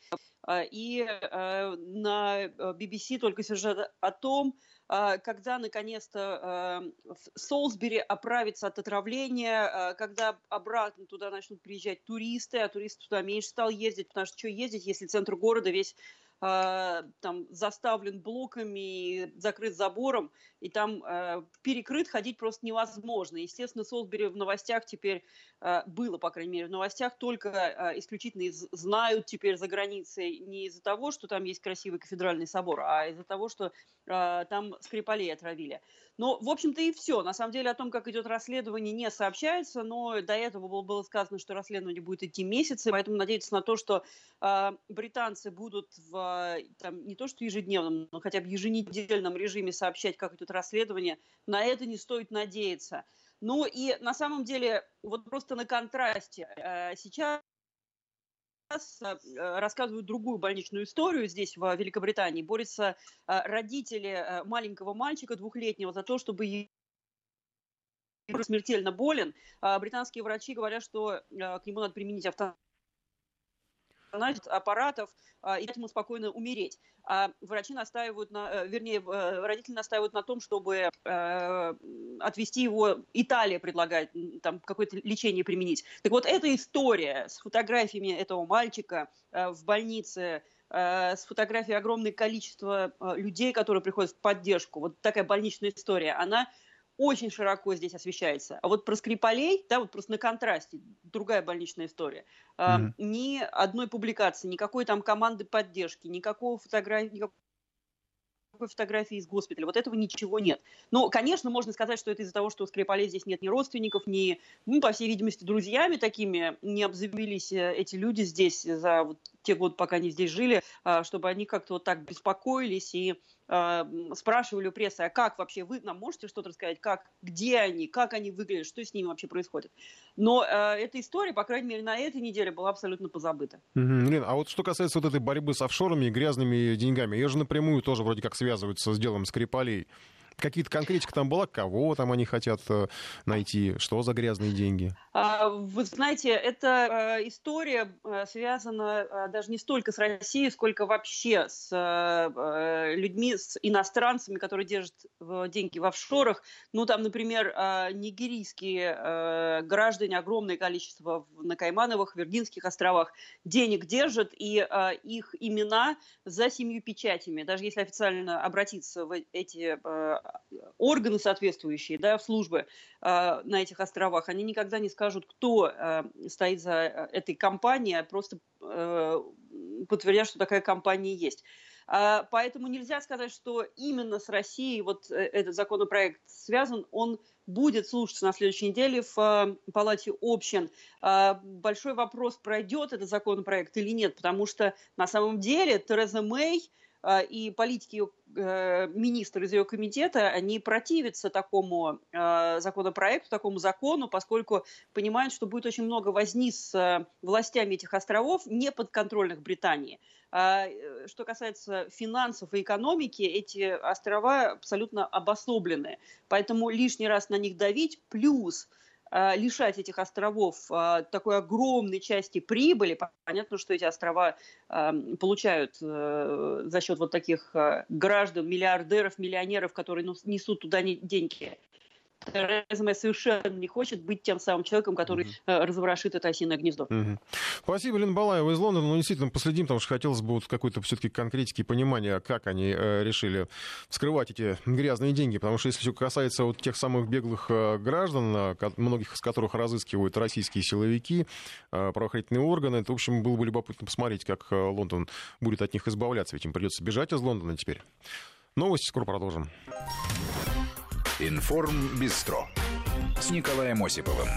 И на BBC только сюжет о том, когда наконец-то Солсбери оправится от отравления, когда обратно туда начнут приезжать туристы, а туристов туда меньше стал ездить, потому что что ездить, если центр города весь э, там заставлен блоками, закрыт забором, и там э, перекрыт ходить просто невозможно. Естественно, Солсбери в новостях теперь э, было, по крайней мере, в новостях только э, исключительно из, знают теперь за границей не из-за того, что там есть красивый кафедральный собор, а из-за того, что э, там Скрипалей отравили. Но, в общем-то, и все. На самом деле о том, как идет расследование, не сообщается, но до этого было, было сказано, что расследование будет идти месяцы, поэтому надеяться на то, что э, британцы будут в там, не то что ежедневном, но хотя бы еженедельном режиме сообщать, как идет расследование, на это не стоит надеяться. Ну и на самом деле, вот просто на контрасте, э, сейчас э, рассказывают другую больничную историю здесь, в Великобритании. Борются э, родители маленького мальчика двухлетнего за то, чтобы смертельно болен. А британские врачи говорят, что к нему надо применить автономию аппаратов а, и дать спокойно умереть. А врачи настаивают на, э, вернее, э, родители настаивают на том, чтобы э, отвести его, Италия предлагает там какое-то лечение применить. Так вот, эта история с фотографиями этого мальчика в больнице, с фотографией огромное количество людей, которые приходят в поддержку, вот такая больничная история, она очень широко здесь освещается. А вот про Скрипалей, да, вот просто на контрасте, другая больничная история. Mm-hmm. ни одной публикации, никакой там команды поддержки, никакого фотографии, никакого фотографии из госпиталя. Вот этого ничего нет. Но, конечно, можно сказать, что это из-за того, что у Скрипалей здесь нет ни родственников, ни, ну, по всей видимости, друзьями такими не обзавелись э, эти люди здесь за вот те годы, пока они здесь жили, а, чтобы они как-то вот так беспокоились и спрашивали у прессы, а как вообще вы нам можете что-то рассказать, как, где они, как они выглядят, что с ними вообще происходит. Но э, эта история, по крайней мере, на этой неделе была абсолютно позабыта. Mm-hmm. Лен, а вот что касается вот этой борьбы с офшорами и грязными деньгами, ее же напрямую тоже вроде как связываются с делом Скрипалей. Какие-то конкретика там была? Кого там они хотят э, найти? Что за грязные деньги? А, вы знаете, эта э, история э, связана даже не столько с Россией, сколько вообще с людьми, с иностранцами, которые держат деньги в офшорах. Ну, там, например, нигерийские граждане, огромное количество на Каймановых, Виргинских островах денег держат, и их имена за семью печатями. Даже если официально обратиться в эти органы соответствующие, да, службы э, на этих островах, они никогда не скажут, кто э, стоит за э, этой компанией, а просто э, подтвердят, что такая компания есть. Э, поэтому нельзя сказать, что именно с Россией вот э, этот законопроект связан, он будет слушаться на следующей неделе в э, Палате общин. Большой вопрос, пройдет этот законопроект или нет, потому что на самом деле Тереза Мэй и политики ее Э, из ее комитета, они противятся такому э, законопроекту, такому закону, поскольку понимают, что будет очень много возни с э, властями этих островов, не подконтрольных Британии. А, э, что касается финансов и экономики, эти острова абсолютно обособлены. Поэтому лишний раз на них давить, плюс лишать этих островов э, такой огромной части прибыли. Понятно, что эти острова эм, получают э, за счет вот таких граждан, миллиардеров, миллионеров, которые несут туда деньги. Тереза Мэй совершенно не хочет быть тем самым человеком, который угу. разворошит это осиное гнездо. Угу. Спасибо, Лена Балаева из Лондона. Ну, действительно, последим, потому что хотелось бы вот какой-то все-таки конкретики понимания, как они э, решили вскрывать эти грязные деньги. Потому что если все касается вот тех самых беглых э, граждан, э, многих из которых разыскивают российские силовики, э, правоохранительные органы, то, в общем, было бы любопытно посмотреть, как э, Лондон будет от них избавляться. Ведь им придется бежать из Лондона теперь. Новости скоро продолжим. Информ Бистро с Николаем Осиповым.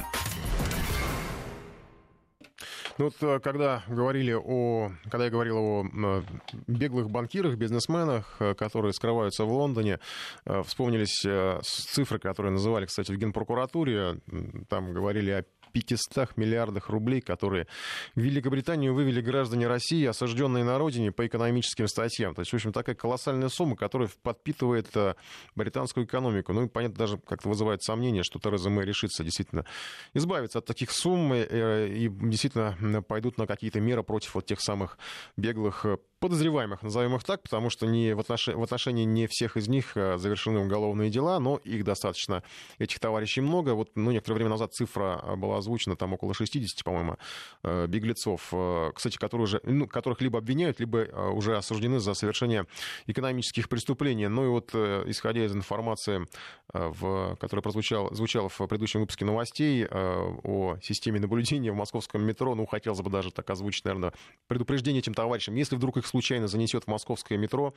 Ну вот э, когда говорили о, когда я говорил о э, беглых банкирах, бизнесменах, э, которые скрываются в Лондоне, вспомнились цифры, которые называли, кстати, в Генпрокуратуре. Там говорили о 500 миллиардах рублей, которые в Великобританию вывели граждане России, осажденные на родине по экономическим статьям. То есть, в общем, такая колоссальная сумма, которая подпитывает э, британскую экономику. Ну и, понятно, даже как-то вызывает сомнение, что Тереза Мэй решится действительно избавиться от таких сумм э, и действительно пойдут на какие-то меры против вот тех самых беглых э, подозреваемых, назовем их так, потому что не в, отнош... в отношении не всех из них э, завершены уголовные дела, но их достаточно, этих товарищей много. Вот ну, некоторое время назад цифра э, была озвучена, там около 60, по-моему, э, беглецов, кстати, которые уже, ну, которых либо обвиняют, либо уже осуждены за совершение экономических преступлений. Ну и вот, исходя из информации, в, которая прозвучала, звучала в предыдущем выпуске новостей о системе наблюдения в московском метро, ну, хотелось бы даже так озвучить, наверное, предупреждение этим товарищам. Если вдруг их случайно занесет в московское метро,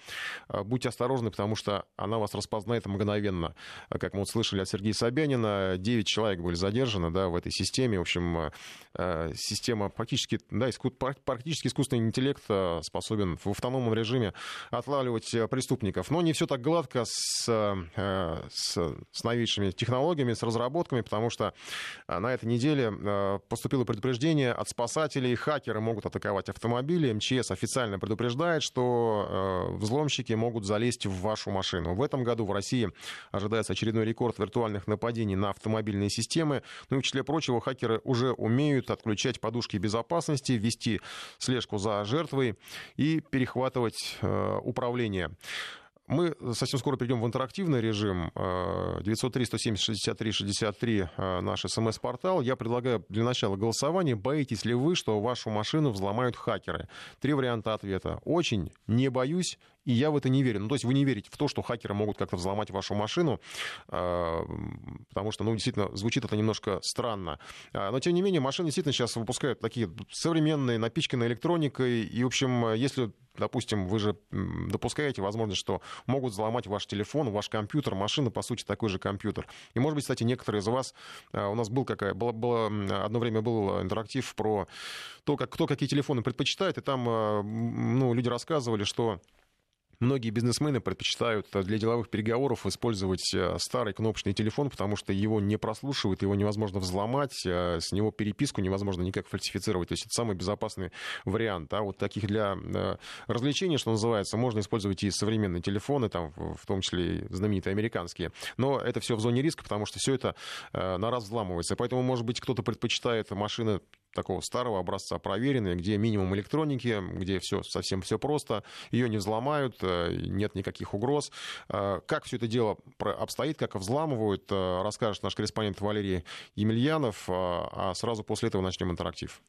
э, будьте осторожны, потому что она вас распознает мгновенно. Э, как мы вот слышали от Сергея Собянина, 9 человек были задержаны да, в этой системе. В общем, э, система практически, да, практически искусственный интеллект способен в автономном режиме отлавливать преступников. Но не все так гладко с, с, с новейшими технологиями, с разработками, потому что на этой неделе поступило предупреждение от спасателей. Хакеры могут атаковать автомобили. МЧС официально предупреждает предупреждает, что э, взломщики могут залезть в вашу машину. В этом году в России ожидается очередной рекорд виртуальных нападений на автомобильные системы. Ну и в числе прочего, хакеры уже умеют отключать подушки безопасности, вести слежку за жертвой и перехватывать э, управление. Мы совсем скоро перейдем в интерактивный режим. 903-170-63-63 э, наш смс-портал. Я предлагаю для начала голосования. Боитесь ли вы, что вашу машину взломают хакеры? Три варианта ответа. Очень, не боюсь, и я в это не верю. Ну, то есть вы не верите в то, что хакеры могут как-то взломать вашу машину, э, потому что, ну, действительно, звучит это немножко странно. А, но, тем не менее, машины действительно сейчас выпускают такие современные, напичканные электроникой, и, в общем, если допустим, вы же допускаете возможность, что могут взломать ваш телефон, ваш компьютер, машина, по сути, такой же компьютер. И, может быть, кстати, некоторые из вас, у нас был какая, было, было, одно время был интерактив про то, как, кто какие телефоны предпочитает, и там ну, люди рассказывали, что Многие бизнесмены предпочитают для деловых переговоров использовать э, старый кнопочный телефон, потому что его не прослушивают, его невозможно взломать, э, с него переписку невозможно никак фальсифицировать. То есть это самый безопасный вариант. А вот таких для э, развлечений, что называется, можно использовать и современные телефоны, там, в том числе и знаменитые американские. Но это все в зоне риска, потому что все это на раз взламывается. Поэтому, может быть, кто-то предпочитает машины такого старого образца проверенной, где минимум электроники, где все совсем все просто, ее не взломают, э, нет никаких угроз. Э, как все это дело обстоит, как взламывают, э, расскажет наш корреспондент Валерий Емельянов, а сразу после этого начнем интерактив.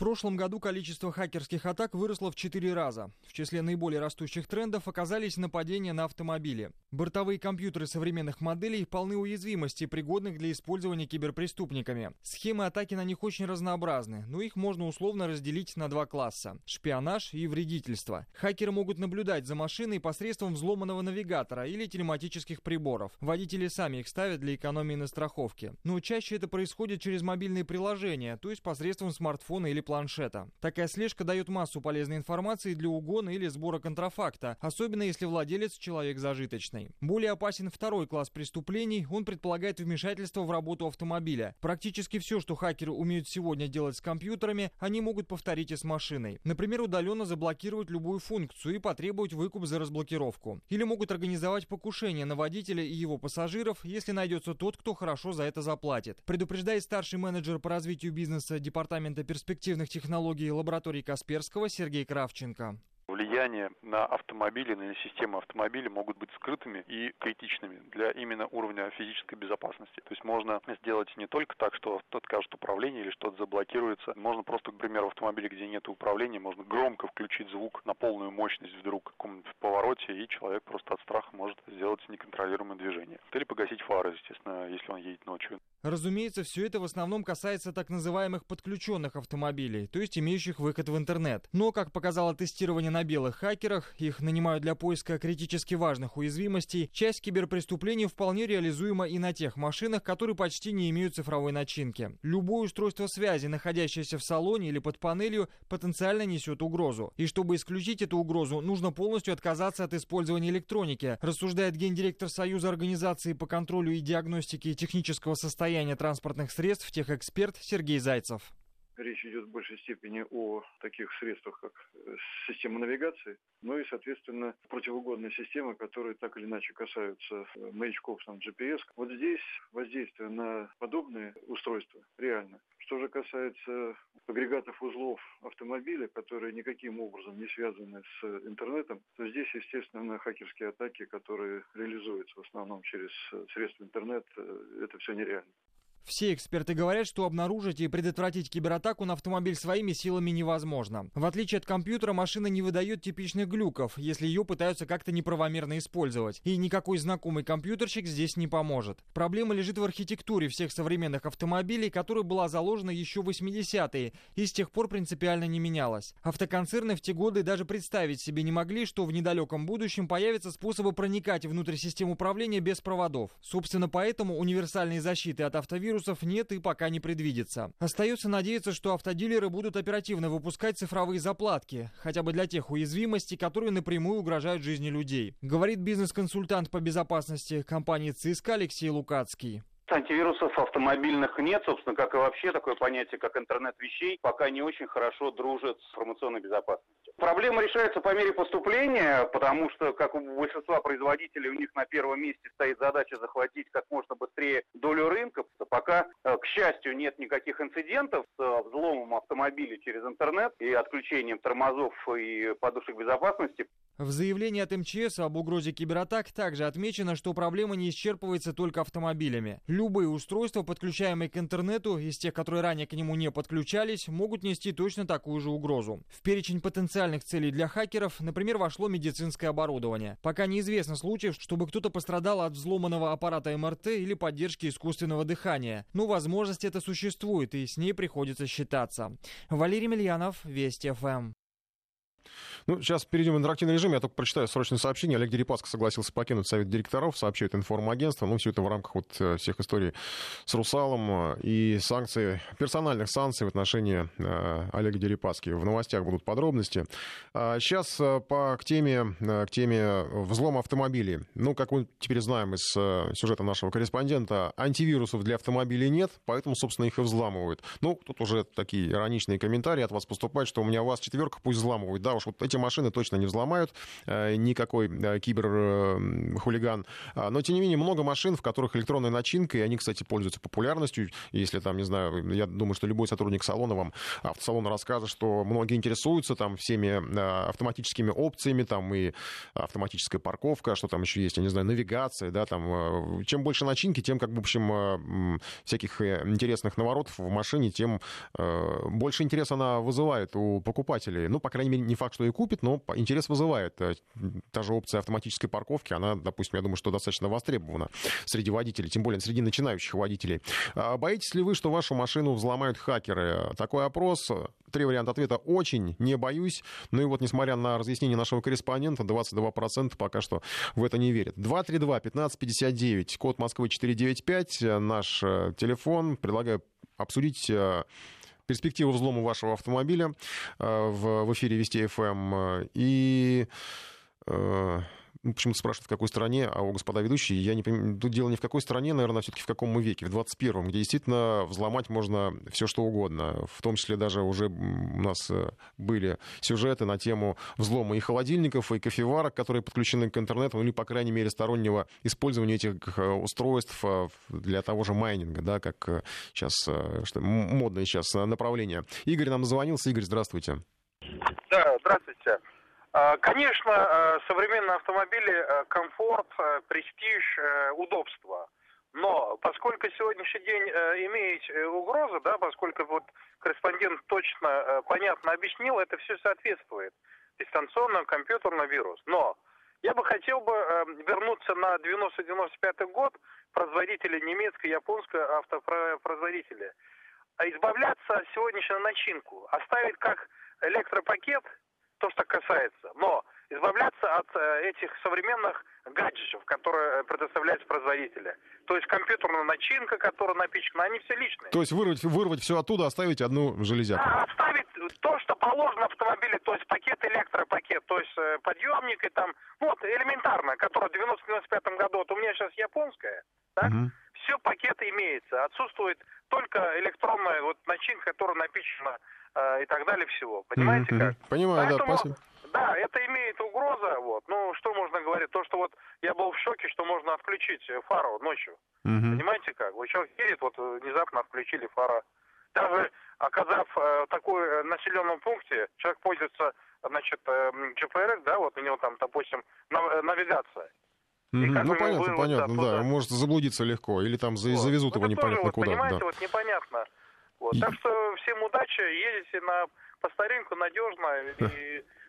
Прошлом году количество хакерских атак выросло в 4 раза. В числе наиболее растущих трендов оказались нападения на автомобили. Бортовые компьютеры современных моделей полны уязвимостей, пригодных для использования киберпреступниками. Схемы атаки на них очень разнообразны, но их можно условно разделить на два класса – шпионаж и вредительство. Хакеры могут наблюдать за машиной посредством взломанного навигатора или телематических приборов. Водители сами их ставят для экономии на страховке. Но чаще это происходит через мобильные приложения, то есть посредством смартфона или планшета. Такая слежка дает массу полезной информации для угона или сбора контрафакта, особенно если владелец человек зажиточный. Более опасен второй класс преступлений, он предполагает вмешательство в работу автомобиля. Практически все, что хакеры умеют сегодня делать с компьютерами, они могут повторить и с машиной. Например, удаленно заблокировать любую функцию и потребовать выкуп за разблокировку. Или могут организовать покушение на водителя и его пассажиров, если найдется тот, кто хорошо за это заплатит. Предупреждает старший менеджер по развитию бизнеса Департамента перспектив информативных технологий лаборатории Касперского Сергей Кравченко влияния на автомобили, на систему автомобиля могут быть скрытыми и критичными для именно уровня физической безопасности. То есть можно сделать не только так, что откажет управление или что-то заблокируется. Можно просто, например, в автомобиле, где нет управления, можно громко включить звук на полную мощность вдруг в каком-нибудь повороте, и человек просто от страха может сделать неконтролируемое движение. Или погасить фары, естественно, если он едет ночью. Разумеется, все это в основном касается так называемых подключенных автомобилей, то есть имеющих выход в интернет. Но, как показало тестирование на черно-белых хакерах, их нанимают для поиска критически важных уязвимостей, часть киберпреступлений вполне реализуема и на тех машинах, которые почти не имеют цифровой начинки. Любое устройство связи, находящееся в салоне или под панелью, потенциально несет угрозу. И чтобы исключить эту угрозу, нужно полностью отказаться от использования электроники, рассуждает гендиректор Союза организации по контролю и диагностике технического состояния транспортных средств, техэксперт Сергей Зайцев. Речь идет в большей степени о таких средствах, как э, система навигации, ну и, соответственно, противоугодные системы, которые так или иначе касаются э, маячков, там, GPS. Вот здесь воздействие на подобные устройства реально. Что же касается агрегатов узлов автомобиля, которые никаким образом не связаны с интернетом, то здесь, естественно, хакерские атаки, которые реализуются в основном через э, средства интернет, это все нереально. Все эксперты говорят, что обнаружить и предотвратить кибератаку на автомобиль своими силами невозможно. В отличие от компьютера, машина не выдает типичных глюков, если ее пытаются как-то неправомерно использовать. И никакой знакомый компьютерщик здесь не поможет. Проблема лежит в архитектуре всех современных автомобилей, которая была заложена еще в 80-е и с тех пор принципиально не менялась. Автоконцерны в те годы даже представить себе не могли, что в недалеком будущем появятся способы проникать внутрь систем управления без проводов. Собственно, поэтому универсальной защиты от автовируса вирусов нет и пока не предвидится. Остается надеяться, что автодилеры будут оперативно выпускать цифровые заплатки, хотя бы для тех уязвимостей, которые напрямую угрожают жизни людей. Говорит бизнес-консультант по безопасности компании ЦИСК Алексей Лукацкий. Антивирусов автомобильных нет, собственно, как и вообще такое понятие, как интернет вещей, пока не очень хорошо дружит с информационной безопасностью. Проблема решается по мере поступления, потому что, как у большинства производителей, у них на первом месте стоит задача захватить как можно быстрее долю рынка. Пока, э, к счастью, нет никаких инцидентов с э, взломом автомобиля через интернет и отключением тормозов и подушек безопасности. В заявлении от МЧС об угрозе кибератак также отмечено, что проблема не исчерпывается только автомобилями. Любые устройства, подключаемые к интернету, из тех, которые ранее к нему не подключались, могут нести точно такую же угрозу. В перечень потенциальных целей для хакеров, например, вошло медицинское оборудование. Пока неизвестно случаев, чтобы кто-то пострадал от взломанного аппарата МРТ или поддержки искусственного дыхания. Но возможность это существует, и с ней приходится считаться. Валерий Мильянов, Вести ФМ. Ну, сейчас перейдем в интерактивный режим. Я только прочитаю срочное сообщение. Олег Дерипаска согласился покинуть совет директоров, сообщает информагентство. Ну, все это в рамках вот э, всех историй с Русалом и санкций, персональных санкций в отношении э, Олега Дерипаски. В новостях будут подробности. А сейчас э, по, к, теме, к теме взлома автомобилей. Ну, как мы теперь знаем из сюжета нашего корреспондента, антивирусов для автомобилей нет, поэтому, собственно, их и взламывают. Ну, тут уже такие ироничные комментарии от вас поступают, что у меня вас четверка, пусть взламывают. Да уж, вот эти машины точно не взломают э, никакой э, киберхулиган. А, но, тем не менее, много машин, в которых электронная начинка, и они, кстати, пользуются популярностью. Если там, не знаю, я думаю, что любой сотрудник салона вам, автосалона расскажет, что многие интересуются там всеми э, автоматическими опциями, там и автоматическая парковка, что там еще есть, я не знаю, навигация, да, там. Чем больше начинки, тем, как в общем, всяких интересных наворотов в машине, тем больше интереса она вызывает у покупателей. Ну, по крайней мере, не факт, что и купит, но интерес вызывает. Э, та же опция автоматической парковки, она, допустим, я думаю, что достаточно востребована среди водителей, тем более среди начинающих водителей. А боитесь ли вы, что вашу машину взломают хакеры? Такой опрос, три варианта ответа. Очень не боюсь. Ну и вот, несмотря на разъяснение нашего корреспондента, 22% пока что в это не верят. 232-1559, код Москвы 495, наш э, телефон. Предлагаю обсудить э, перспективу взлома вашего автомобиля э, в, в эфире Вести ФМ. Эм. И ну, почему-то спрашивают, в какой стране, а у господа ведущие, я не понимаю, тут дело не в какой стране, наверное, а все-таки в каком мы веке, в 21-м, где действительно взломать можно все что угодно, в том числе даже уже у нас э, были сюжеты на тему взлома и холодильников, и кофеварок, которые подключены к интернету, ну или, по крайней мере, стороннего использования этих э, устройств э, для того же майнинга, да, как сейчас, что, модное сейчас направление. Игорь нам звонился. Игорь, здравствуйте. Да, здравствуйте. А, конечно, а, современные автомобили а, комфорт, престиж, удобство. Но поскольку сегодняшний день имеет э, угрозы, да, поскольку вот корреспондент точно понятно объяснил, это все соответствует дистанционно компьютерный вирус. Но я бы хотел бы вернуться на 90-95 год производители немецкой, японской автопроизводители. Избавляться от сегодняшней начинку, оставить как электропакет – то, что касается. Но избавляться от э, этих современных гаджетов, которые предоставляют производители. То есть компьютерная начинка, которая напичкана, они все личные. То есть вырвать, вырвать все оттуда, оставить одну железяку? Да, оставить то, что положено в автомобиле, то есть пакет, электропакет, то есть э, подъемник и там, вот, элементарно, которое в 90-95 году, вот у меня сейчас японская, так? Угу. Все пакеты имеется, отсутствует только электронная вот начинка, которая напичкана э, и так далее всего. Понимаете угу. как? Понимаю, Поэтому, да, спасибо. Да, это имеет угроза, вот. Ну, что можно говорить? То, что вот я был в шоке, что можно отключить фару ночью. Угу. Понимаете как? Вот человек едет, вот внезапно отключили фара. Даже оказав э, такой э, населенном пункте, человек пользуется, значит, э, GPRS, да, вот у него там, допустим, нав- навигация. Mm-hmm. Ну, понятно, понятно, да. Может заблудиться легко. Или там вот. завезут ну, его непонятно вот, куда. Понимаете, да. вот непонятно. Вот. Так что всем удачи, едете на по старинку надежно и (laughs)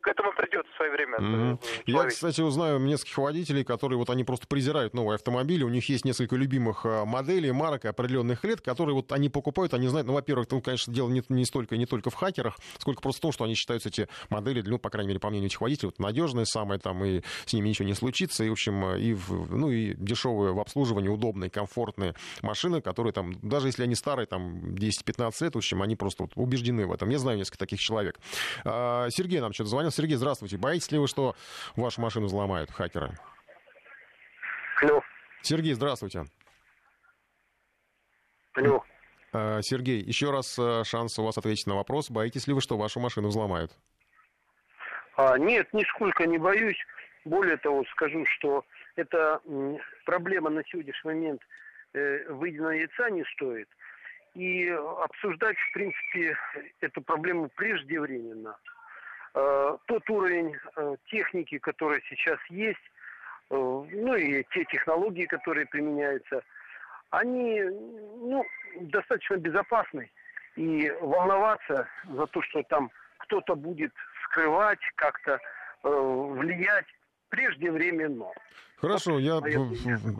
к этому придет в свое время. Mm-hmm. Я, кстати, узнаю нескольких водителей, которые вот они просто презирают новые автомобили. У них есть несколько любимых а, моделей, марок определенных лет, которые вот они покупают, они знают, ну, во-первых, там, конечно, дело не, не столько не только в хакерах, сколько просто в том, что они считаются эти модели, ну, по крайней мере, по мнению этих водителей, вот, надежные самые, там, и с ними ничего не случится, и, в общем, и, в, ну, и дешевые в обслуживании, удобные, комфортные машины, которые там, даже если они старые, там, 10-15 лет, в общем, они просто вот убеждены в этом. Я знаю несколько таких человек. А, Сергей нам что-то звонил. Сергей, здравствуйте. Боитесь ли вы, что вашу машину взломают хакеры? Алло. Сергей, здравствуйте. Алло. А, Сергей, еще раз э, шанс у вас ответить на вопрос. Боитесь ли вы, что вашу машину взломают? А, нет, нисколько не боюсь. Более того, скажу, что эта проблема на сегодняшний момент э, выеденного яйца не стоит. И обсуждать, в принципе, эту проблему преждевременно. Э, тот уровень э, техники, который сейчас есть, э, ну и те технологии, которые применяются, они ну, достаточно безопасны. И волноваться за то, что там кто-то будет скрывать, как-то влиять, преждевременно. Хорошо, я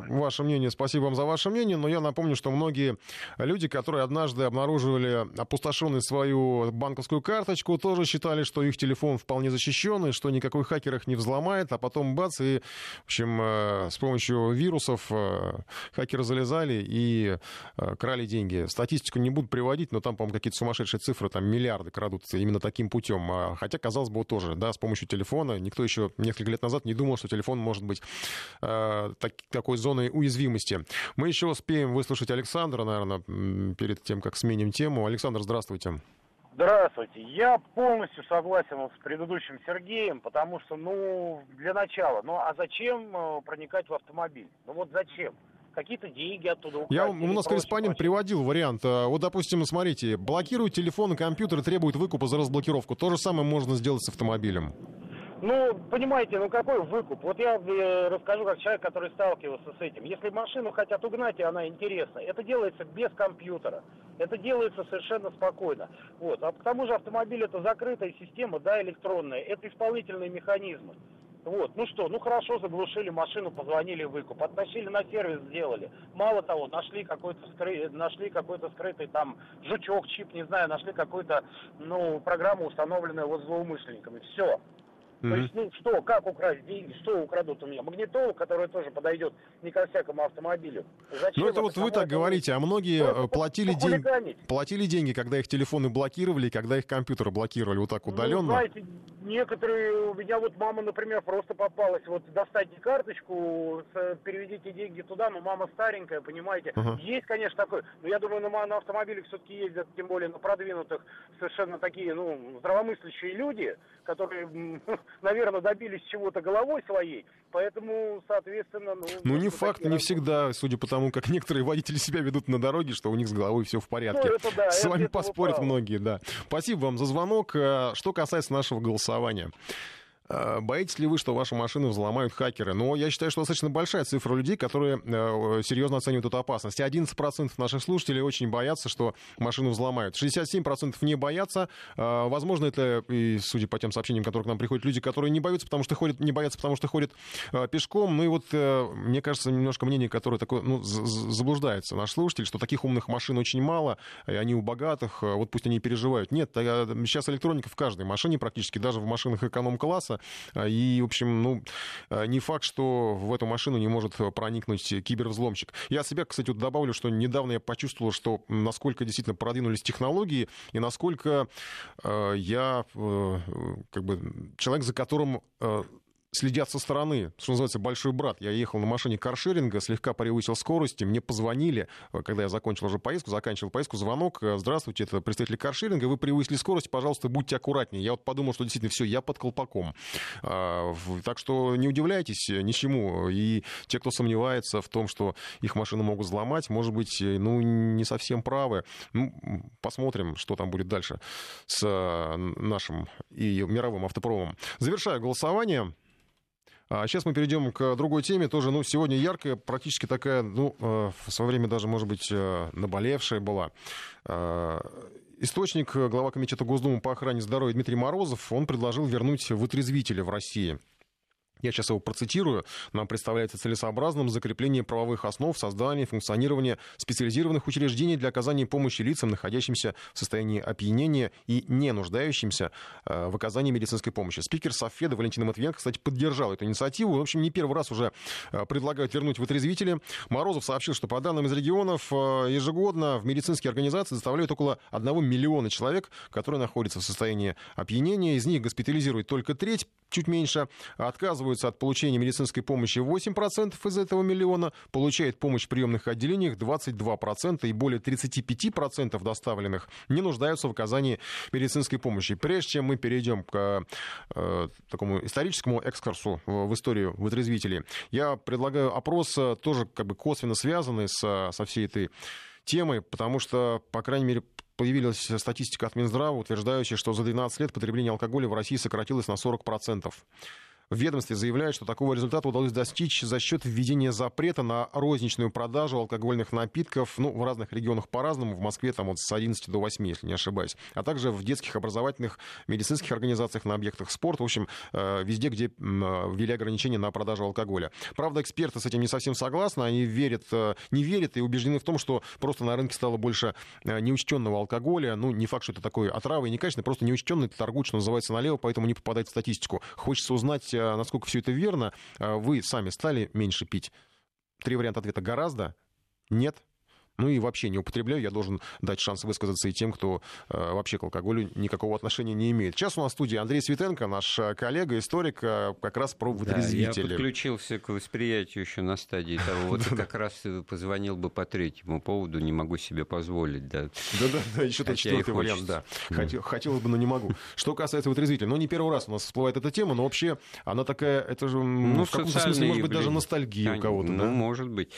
ваше мнение, спасибо вам за ваше мнение, но я напомню, что многие люди, которые однажды обнаруживали опустошенную свою банковскую карточку, тоже считали, что их телефон вполне защищен, и что никакой хакер их не взломает, а потом бац, и, в общем, э, с помощью вирусов э, хакеры залезали и э, крали деньги. Статистику не буду приводить, но там, по-моему, какие-то сумасшедшие цифры, там миллиарды крадутся именно таким путем. А, хотя, казалось бы, тоже, да, с помощью телефона. Никто еще несколько лет назад не думал, что телефон может быть так, такой зоной уязвимости. Мы еще успеем выслушать Александра, наверное, перед тем, как сменим тему. Александр, здравствуйте. Здравствуйте. Я полностью согласен с предыдущим Сергеем, потому что, ну, для начала, ну, а зачем э, проникать в автомобиль? Ну, вот зачем? какие-то деньги оттуда украсть. Я, у нас корреспондент прочее. приводил вариант. Э, вот, допустим, смотрите, блокируют телефон и компьютер, требуют выкупа за разблокировку. То же самое можно сделать с автомобилем. Ну, понимаете, ну какой выкуп? Вот я э, расскажу как человек, который сталкивался с этим. Если машину хотят угнать, и она интересна, это делается без компьютера. Это делается совершенно спокойно. Вот. А к тому же автомобиль это закрытая система, да, электронная. Это исполнительные механизмы. Вот, ну что, ну хорошо, заглушили машину, позвонили выкуп, оттащили на сервис, сделали. Мало того, нашли какой-то скры... нашли какой-то скрытый там жучок, чип, не знаю, нашли какую-то, ну, программу, установленную вот злоумышленниками. Все. Mm-hmm. То есть, ну что, как украсть деньги, что украдут у меня? Магнитолу, которая тоже подойдет не ко всякому автомобилю. Зачем ну это вот вы так говорите, а многие Просто э, платили, день... платили деньги, когда их телефоны блокировали, когда их компьютеры блокировали вот так удаленно. Ну, знаете, некоторые, у меня вот мама, например, просто попалась, вот достаньте карточку, переведите деньги туда, но мама старенькая, понимаете. Uh-huh. Есть, конечно, такой, но я думаю, на, на автомобилях все-таки ездят, тем более на продвинутых, совершенно такие, ну, здравомыслящие люди, которые (laughs) наверное, добились чего-то головой своей, поэтому, соответственно... Ну, ну не факт, не всегда, судя по тому, как (laughs) некоторые водители себя ведут на дороге, что у них с головой все в порядке. Ну, это да, с вами поспорят многие, да. Спасибо вам за звонок. Э, что касается нашего голосования. Э, боитесь ли вы, что вашу машину взломают хакеры? Но я считаю, что достаточно большая цифра людей, которые э, серьезно оценивают эту опасность. 11% наших слушателей очень боятся, что машину взломают. 67% не боятся. Э, возможно, это, и судя по тем сообщениям, которые к нам приходят, люди, которые не боятся, потому что ходят, не боятся, потому что ходят пешком. Ну и вот, мне кажется, немножко мнение, которое такое, ну, заблуждается наш слушатель, что таких умных машин очень мало, и они у богатых, вот пусть они переживают. Нет, сейчас электроника в каждой машине практически, даже в машинах эконом-класса. И, в общем, ну, не факт, что в эту машину не может проникнуть кибервзломщик. Я себя, кстати, вот добавлю, что недавно я почувствовал, что насколько действительно продвинулись технологии и насколько э, я э, как бы человек, за которым э, следят со стороны, что называется, большой брат. Я ехал на машине каршеринга, слегка превысил скорости, мне позвонили, э, когда я закончил уже поездку, заканчивал поездку, звонок, э, здравствуйте, это представитель каршеринга, вы превысили скорость, пожалуйста, будьте аккуратнее. Я вот подумал, что действительно все, я под колпаком. А, так что не удивляйтесь э, ничему. И те, кто сомневается в том, что их машины могут взломать, может быть, ну, не совсем правы. Ну, посмотрим, что там будет дальше с нашим и мировым автопромом. Завершаю голосование. А сейчас мы перейдем к другой теме, тоже, ну, сегодня яркая, практически такая, ну, э, в свое время даже, может быть, э, наболевшая была. Э, источник, глава Комитета Госдумы по охране здоровья Дмитрий Морозов, он предложил вернуть вытрезвителя в России. Я сейчас его процитирую. Нам представляется целесообразным закрепление правовых основ создания и функционирования специализированных учреждений для оказания помощи лицам, находящимся в состоянии опьянения и не нуждающимся э, в оказании медицинской помощи. Спикер Софеда Валентина Матвиенко, кстати, поддержал эту инициативу. В общем, не первый раз уже э, предлагают вернуть вытрезвители. Морозов сообщил, что по данным из регионов э, ежегодно в медицинские организации заставляют около 1 миллиона человек, которые находятся в состоянии опьянения. Из них госпитализируют только треть, чуть меньше, отказываются от получения медицинской помощи 8% из этого миллиона, получает помощь в приемных отделениях 22% и более 35% доставленных не нуждаются в оказании медицинской помощи. Прежде чем мы перейдем к э, такому историческому экскурсу в историю вытрезвителей, я предлагаю опрос, э, тоже как бы косвенно связанный с, со всей этой темой, потому что, по крайней мере, появилась статистика от Минздрава, утверждающая, что за 12 лет потребление алкоголя в России сократилось на 40%. В ведомстве заявляют, что такого результата удалось достичь за счет введения запрета на розничную продажу алкогольных напитков ну, в разных регионах по-разному. В Москве там вот с 11 до 8, если не ошибаюсь. А также в детских образовательных медицинских организациях, на объектах спорта. В общем, э, везде, где ввели ограничения на продажу алкоголя. Правда, эксперты с этим не совсем согласны. Они верят, э, не верят и убеждены в том, что просто на рынке стало больше э, неучтенного алкоголя. Ну, не факт, что это такой отравы и некачественный, просто неучтенный торгуют, что называется, налево, поэтому не попадает в статистику. Хочется узнать насколько все это верно, а вы сами стали меньше пить? Три варианта ответа. Гораздо? Нет? Ну и вообще не употребляю, я должен дать шанс высказаться и тем, кто э, вообще к алкоголю никакого отношения не имеет. Сейчас у нас в студии Андрей Светенко, наш э, коллега, историк, э, как раз про вытрезвители. Да, я подключился к восприятию еще на стадии (laughs) того, вот как раз позвонил бы по третьему поводу, не могу себе позволить, да. Да-да-да, еще тот четвертый вариант, да. Хотелось бы, но не могу. Что касается вытрезвителей, ну не первый раз у нас всплывает эта тема, но вообще она такая, это же ну, в каком-то смысле, может быть, даже ностальгия у кого-то, Ну, может быть.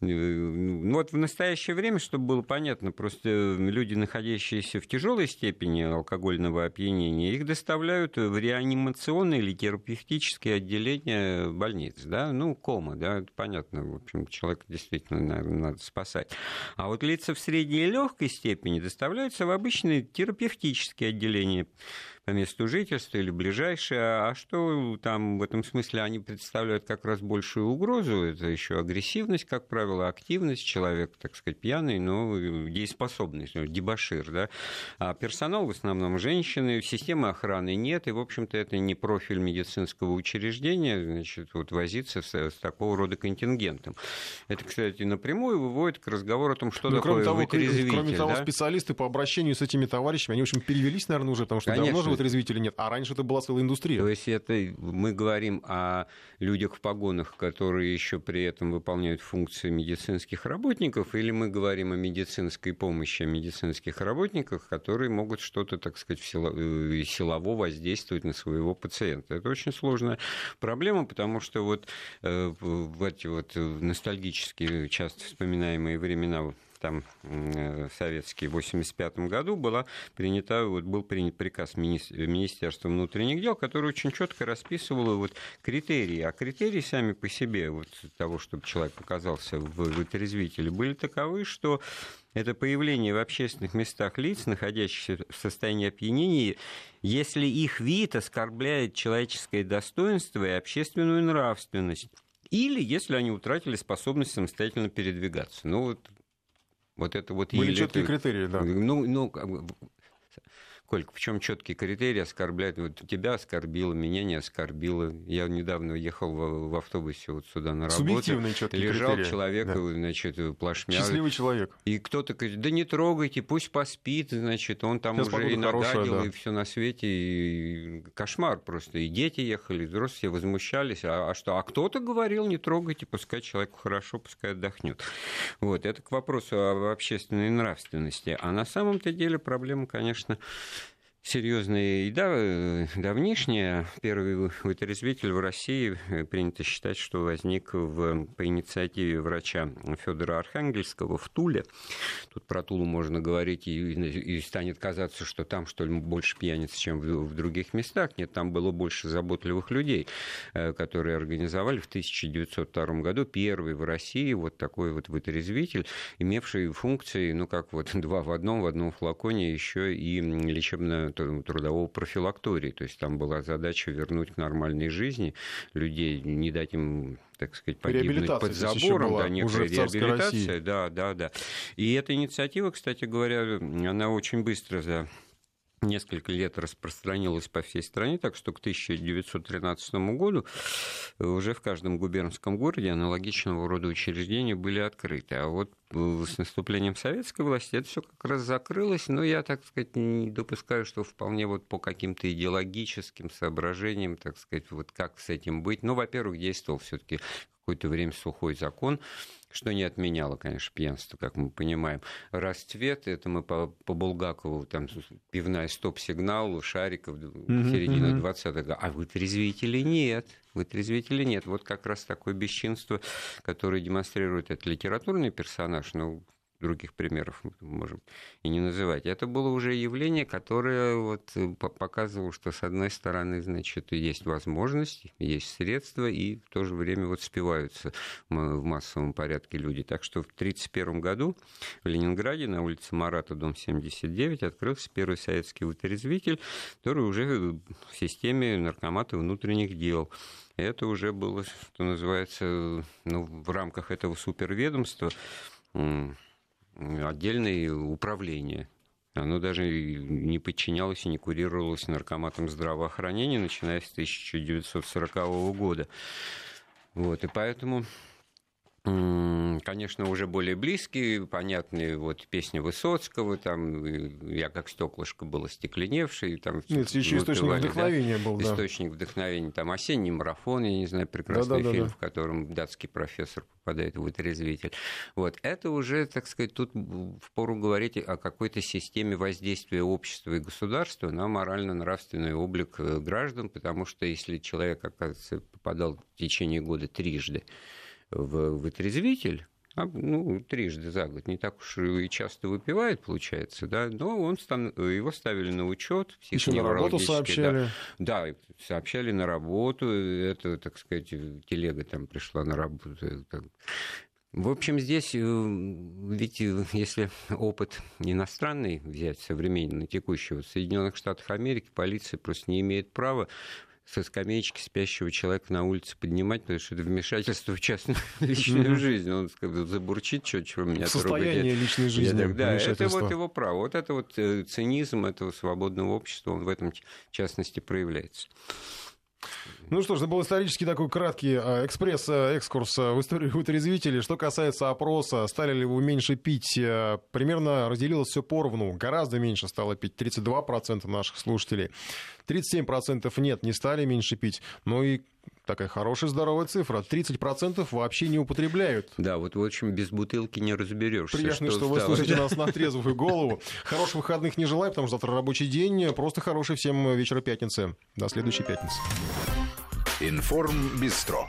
Ну, вот в настоящее настоящее время, чтобы было понятно, просто люди, находящиеся в тяжелой степени алкогольного опьянения, их доставляют в реанимационное или терапевтическое отделение больниц, да, ну, кома, да, это понятно, в общем, человека действительно наверное, надо спасать. А вот лица в средней и легкой степени доставляются в обычные терапевтические отделения по месту жительства или ближайшие. А что там в этом смысле они представляют как раз большую угрозу? Это еще агрессивность, как правило, активность, человек, так сказать, пьяный, но дееспособный, дебашир, да. А персонал в основном женщины, системы охраны нет, и, в общем-то, это не профиль медицинского учреждения, значит, вот возиться с, с такого рода контингентом. Это, кстати, напрямую выводит к разговору о том, что ну, такое кроме того, Кроме того, да? специалисты по обращению с этими товарищами, они, в общем, перевелись, наверное, уже, потому что Конечно. давно же вытрезвители нет, а раньше это была целая индустрия. То есть это мы говорим о людях в погонах, которые еще при этом выполняют функции медицинских работников, или мы говорим о медицинской помощи, о медицинских работниках, которые могут что-то, так сказать, э, силово воздействовать на своего пациента. Это очень сложная проблема, потому что вот э, в эти вот ностальгические, часто вспоминаемые времена там советский в 85 году была принята, вот был принят приказ Министерства внутренних дел, который очень четко расписывал вот критерии. А критерии сами по себе вот того, чтобы человек оказался в вытрезвителе, были таковы, что это появление в общественных местах лиц, находящихся в состоянии опьянения, если их вид оскорбляет человеческое достоинство и общественную нравственность. Или если они утратили способность самостоятельно передвигаться. Ну вот, вот это вот... Были четкие это, критерии, да. Ну, ну, Колька, в чем четкие критерии оскорблять? Вот тебя оскорбило, меня не оскорбило. Я недавно ехал в, в автобусе вот сюда на работу. Субъективные четкие Лежал критерии. человек, да. значит, плашмя. Счастливый человек. И кто-то говорит, да не трогайте, пусть поспит, значит, он там Сейчас уже и нагадил, да. и все на свете, и кошмар просто. И дети ехали, и взрослые все возмущались. А, а что? А кто-то говорил, не трогайте, пускай человеку хорошо, пускай отдохнет. Вот, это к вопросу об общественной нравственности. А на самом-то деле проблема, конечно, серьезная и да, давнишняя. Первый вытрезвитель в России э, принято считать, что возник в, по инициативе врача Федора Архангельского в Туле. Тут про Тулу можно говорить, и, и станет казаться, что там, что ли, больше пьяниц, чем в, в других местах. Нет, там было больше заботливых людей, э, которые организовали в 1902 году первый в России вот такой вот вытрезвитель, имевший функции, ну, как вот (laughs) два в одном, в одном флаконе еще и лечебно трудового профилактории. То есть там была задача вернуть к нормальной жизни людей, не дать им так сказать, погибнуть под забором, была, да, некая реабилитация, да, да, да. И эта инициатива, кстати говоря, она очень быстро за несколько лет распространилась по всей стране, так что к 1913 году уже в каждом губернском городе аналогичного рода учреждения были открыты. А вот с наступлением советской власти это все как раз закрылось, но я, так сказать, не допускаю, что вполне вот по каким-то идеологическим соображениям, так сказать, вот как с этим быть. Ну, во-первых, действовал все-таки какое-то время сухой закон, что не отменяло, конечно, пьянство, как мы понимаем. Расцвет, это мы по, по Булгакову, там пивная стоп-сигнал, Шариков, mm-hmm, середина mm-hmm. 20-го, а вытрезвителей нет. Вытрезвителей нет. Вот как раз такое бесчинство, которое демонстрирует этот литературный персонаж, ну, других примеров мы можем и не называть. Это было уже явление, которое вот э, показывало, что с одной стороны, значит, есть возможность, есть средства, и в то же время вот спиваются в массовом порядке люди. Так что в 1931 году в Ленинграде на улице Марата, дом 79, открылся первый советский вытрезвитель, который уже в системе наркомата внутренних дел. Это уже было, что называется, ну, в рамках этого суперведомства отдельное управление. Оно даже не подчинялось и не курировалось наркоматом здравоохранения, начиная с 1940 года. Вот, и поэтому конечно, уже более близкие, понятные, вот песня Высоцкого, там «Я как стеклышко был остекленевший». Там, Нет, еще источник вдохновения да, был, да. Источник вдохновения, там «Осенний марафон», я не знаю, прекрасный да, да, фильм, да, да. в котором датский профессор попадает в вытрезвитель. Вот, это уже, так сказать, тут впору говорить о какой-то системе воздействия общества и государства на морально-нравственный облик э, граждан, потому что если человек, оказывается, попадал в течение года трижды в вытрезвитель, а, ну, трижды за год, не так уж и часто выпивает, получается, да, но он стан... его ставили на учет, Еще на работу сообщали. Да, да, сообщали на работу, это, так сказать, телега там пришла на работу. В общем, здесь, э, ведь э, если опыт иностранный взять, современный, текущий, в Соединенных Штатах Америки полиция просто не имеет права со скамеечки спящего человека на улице поднимать, потому что это вмешательство в частную (laughs) личную жизнь. Он забурчит, что, чего меня Состояние трогать. личной жизни. Я, да, это вот его право. Вот это вот э, цинизм этого свободного общества, он в этом, в частности, проявляется. Ну что ж, это был исторический такой краткий а, экспресс-экскурс а, в историю вытрезвителей. Что касается опроса, стали ли вы меньше пить, а, примерно разделилось все поровну. Гораздо меньше стало пить, 32% наших слушателей. 37% нет, не стали меньше пить. Ну и такая хорошая здоровая цифра. 30% вообще не употребляют. Да, вот в общем без бутылки не разберешься. Приятно, что, что вы слушаете нас на трезвую голову. Хороших выходных не желаю, потому что завтра рабочий день. Просто хороший всем вечера пятницы. До следующей пятницы. Информ Бистро.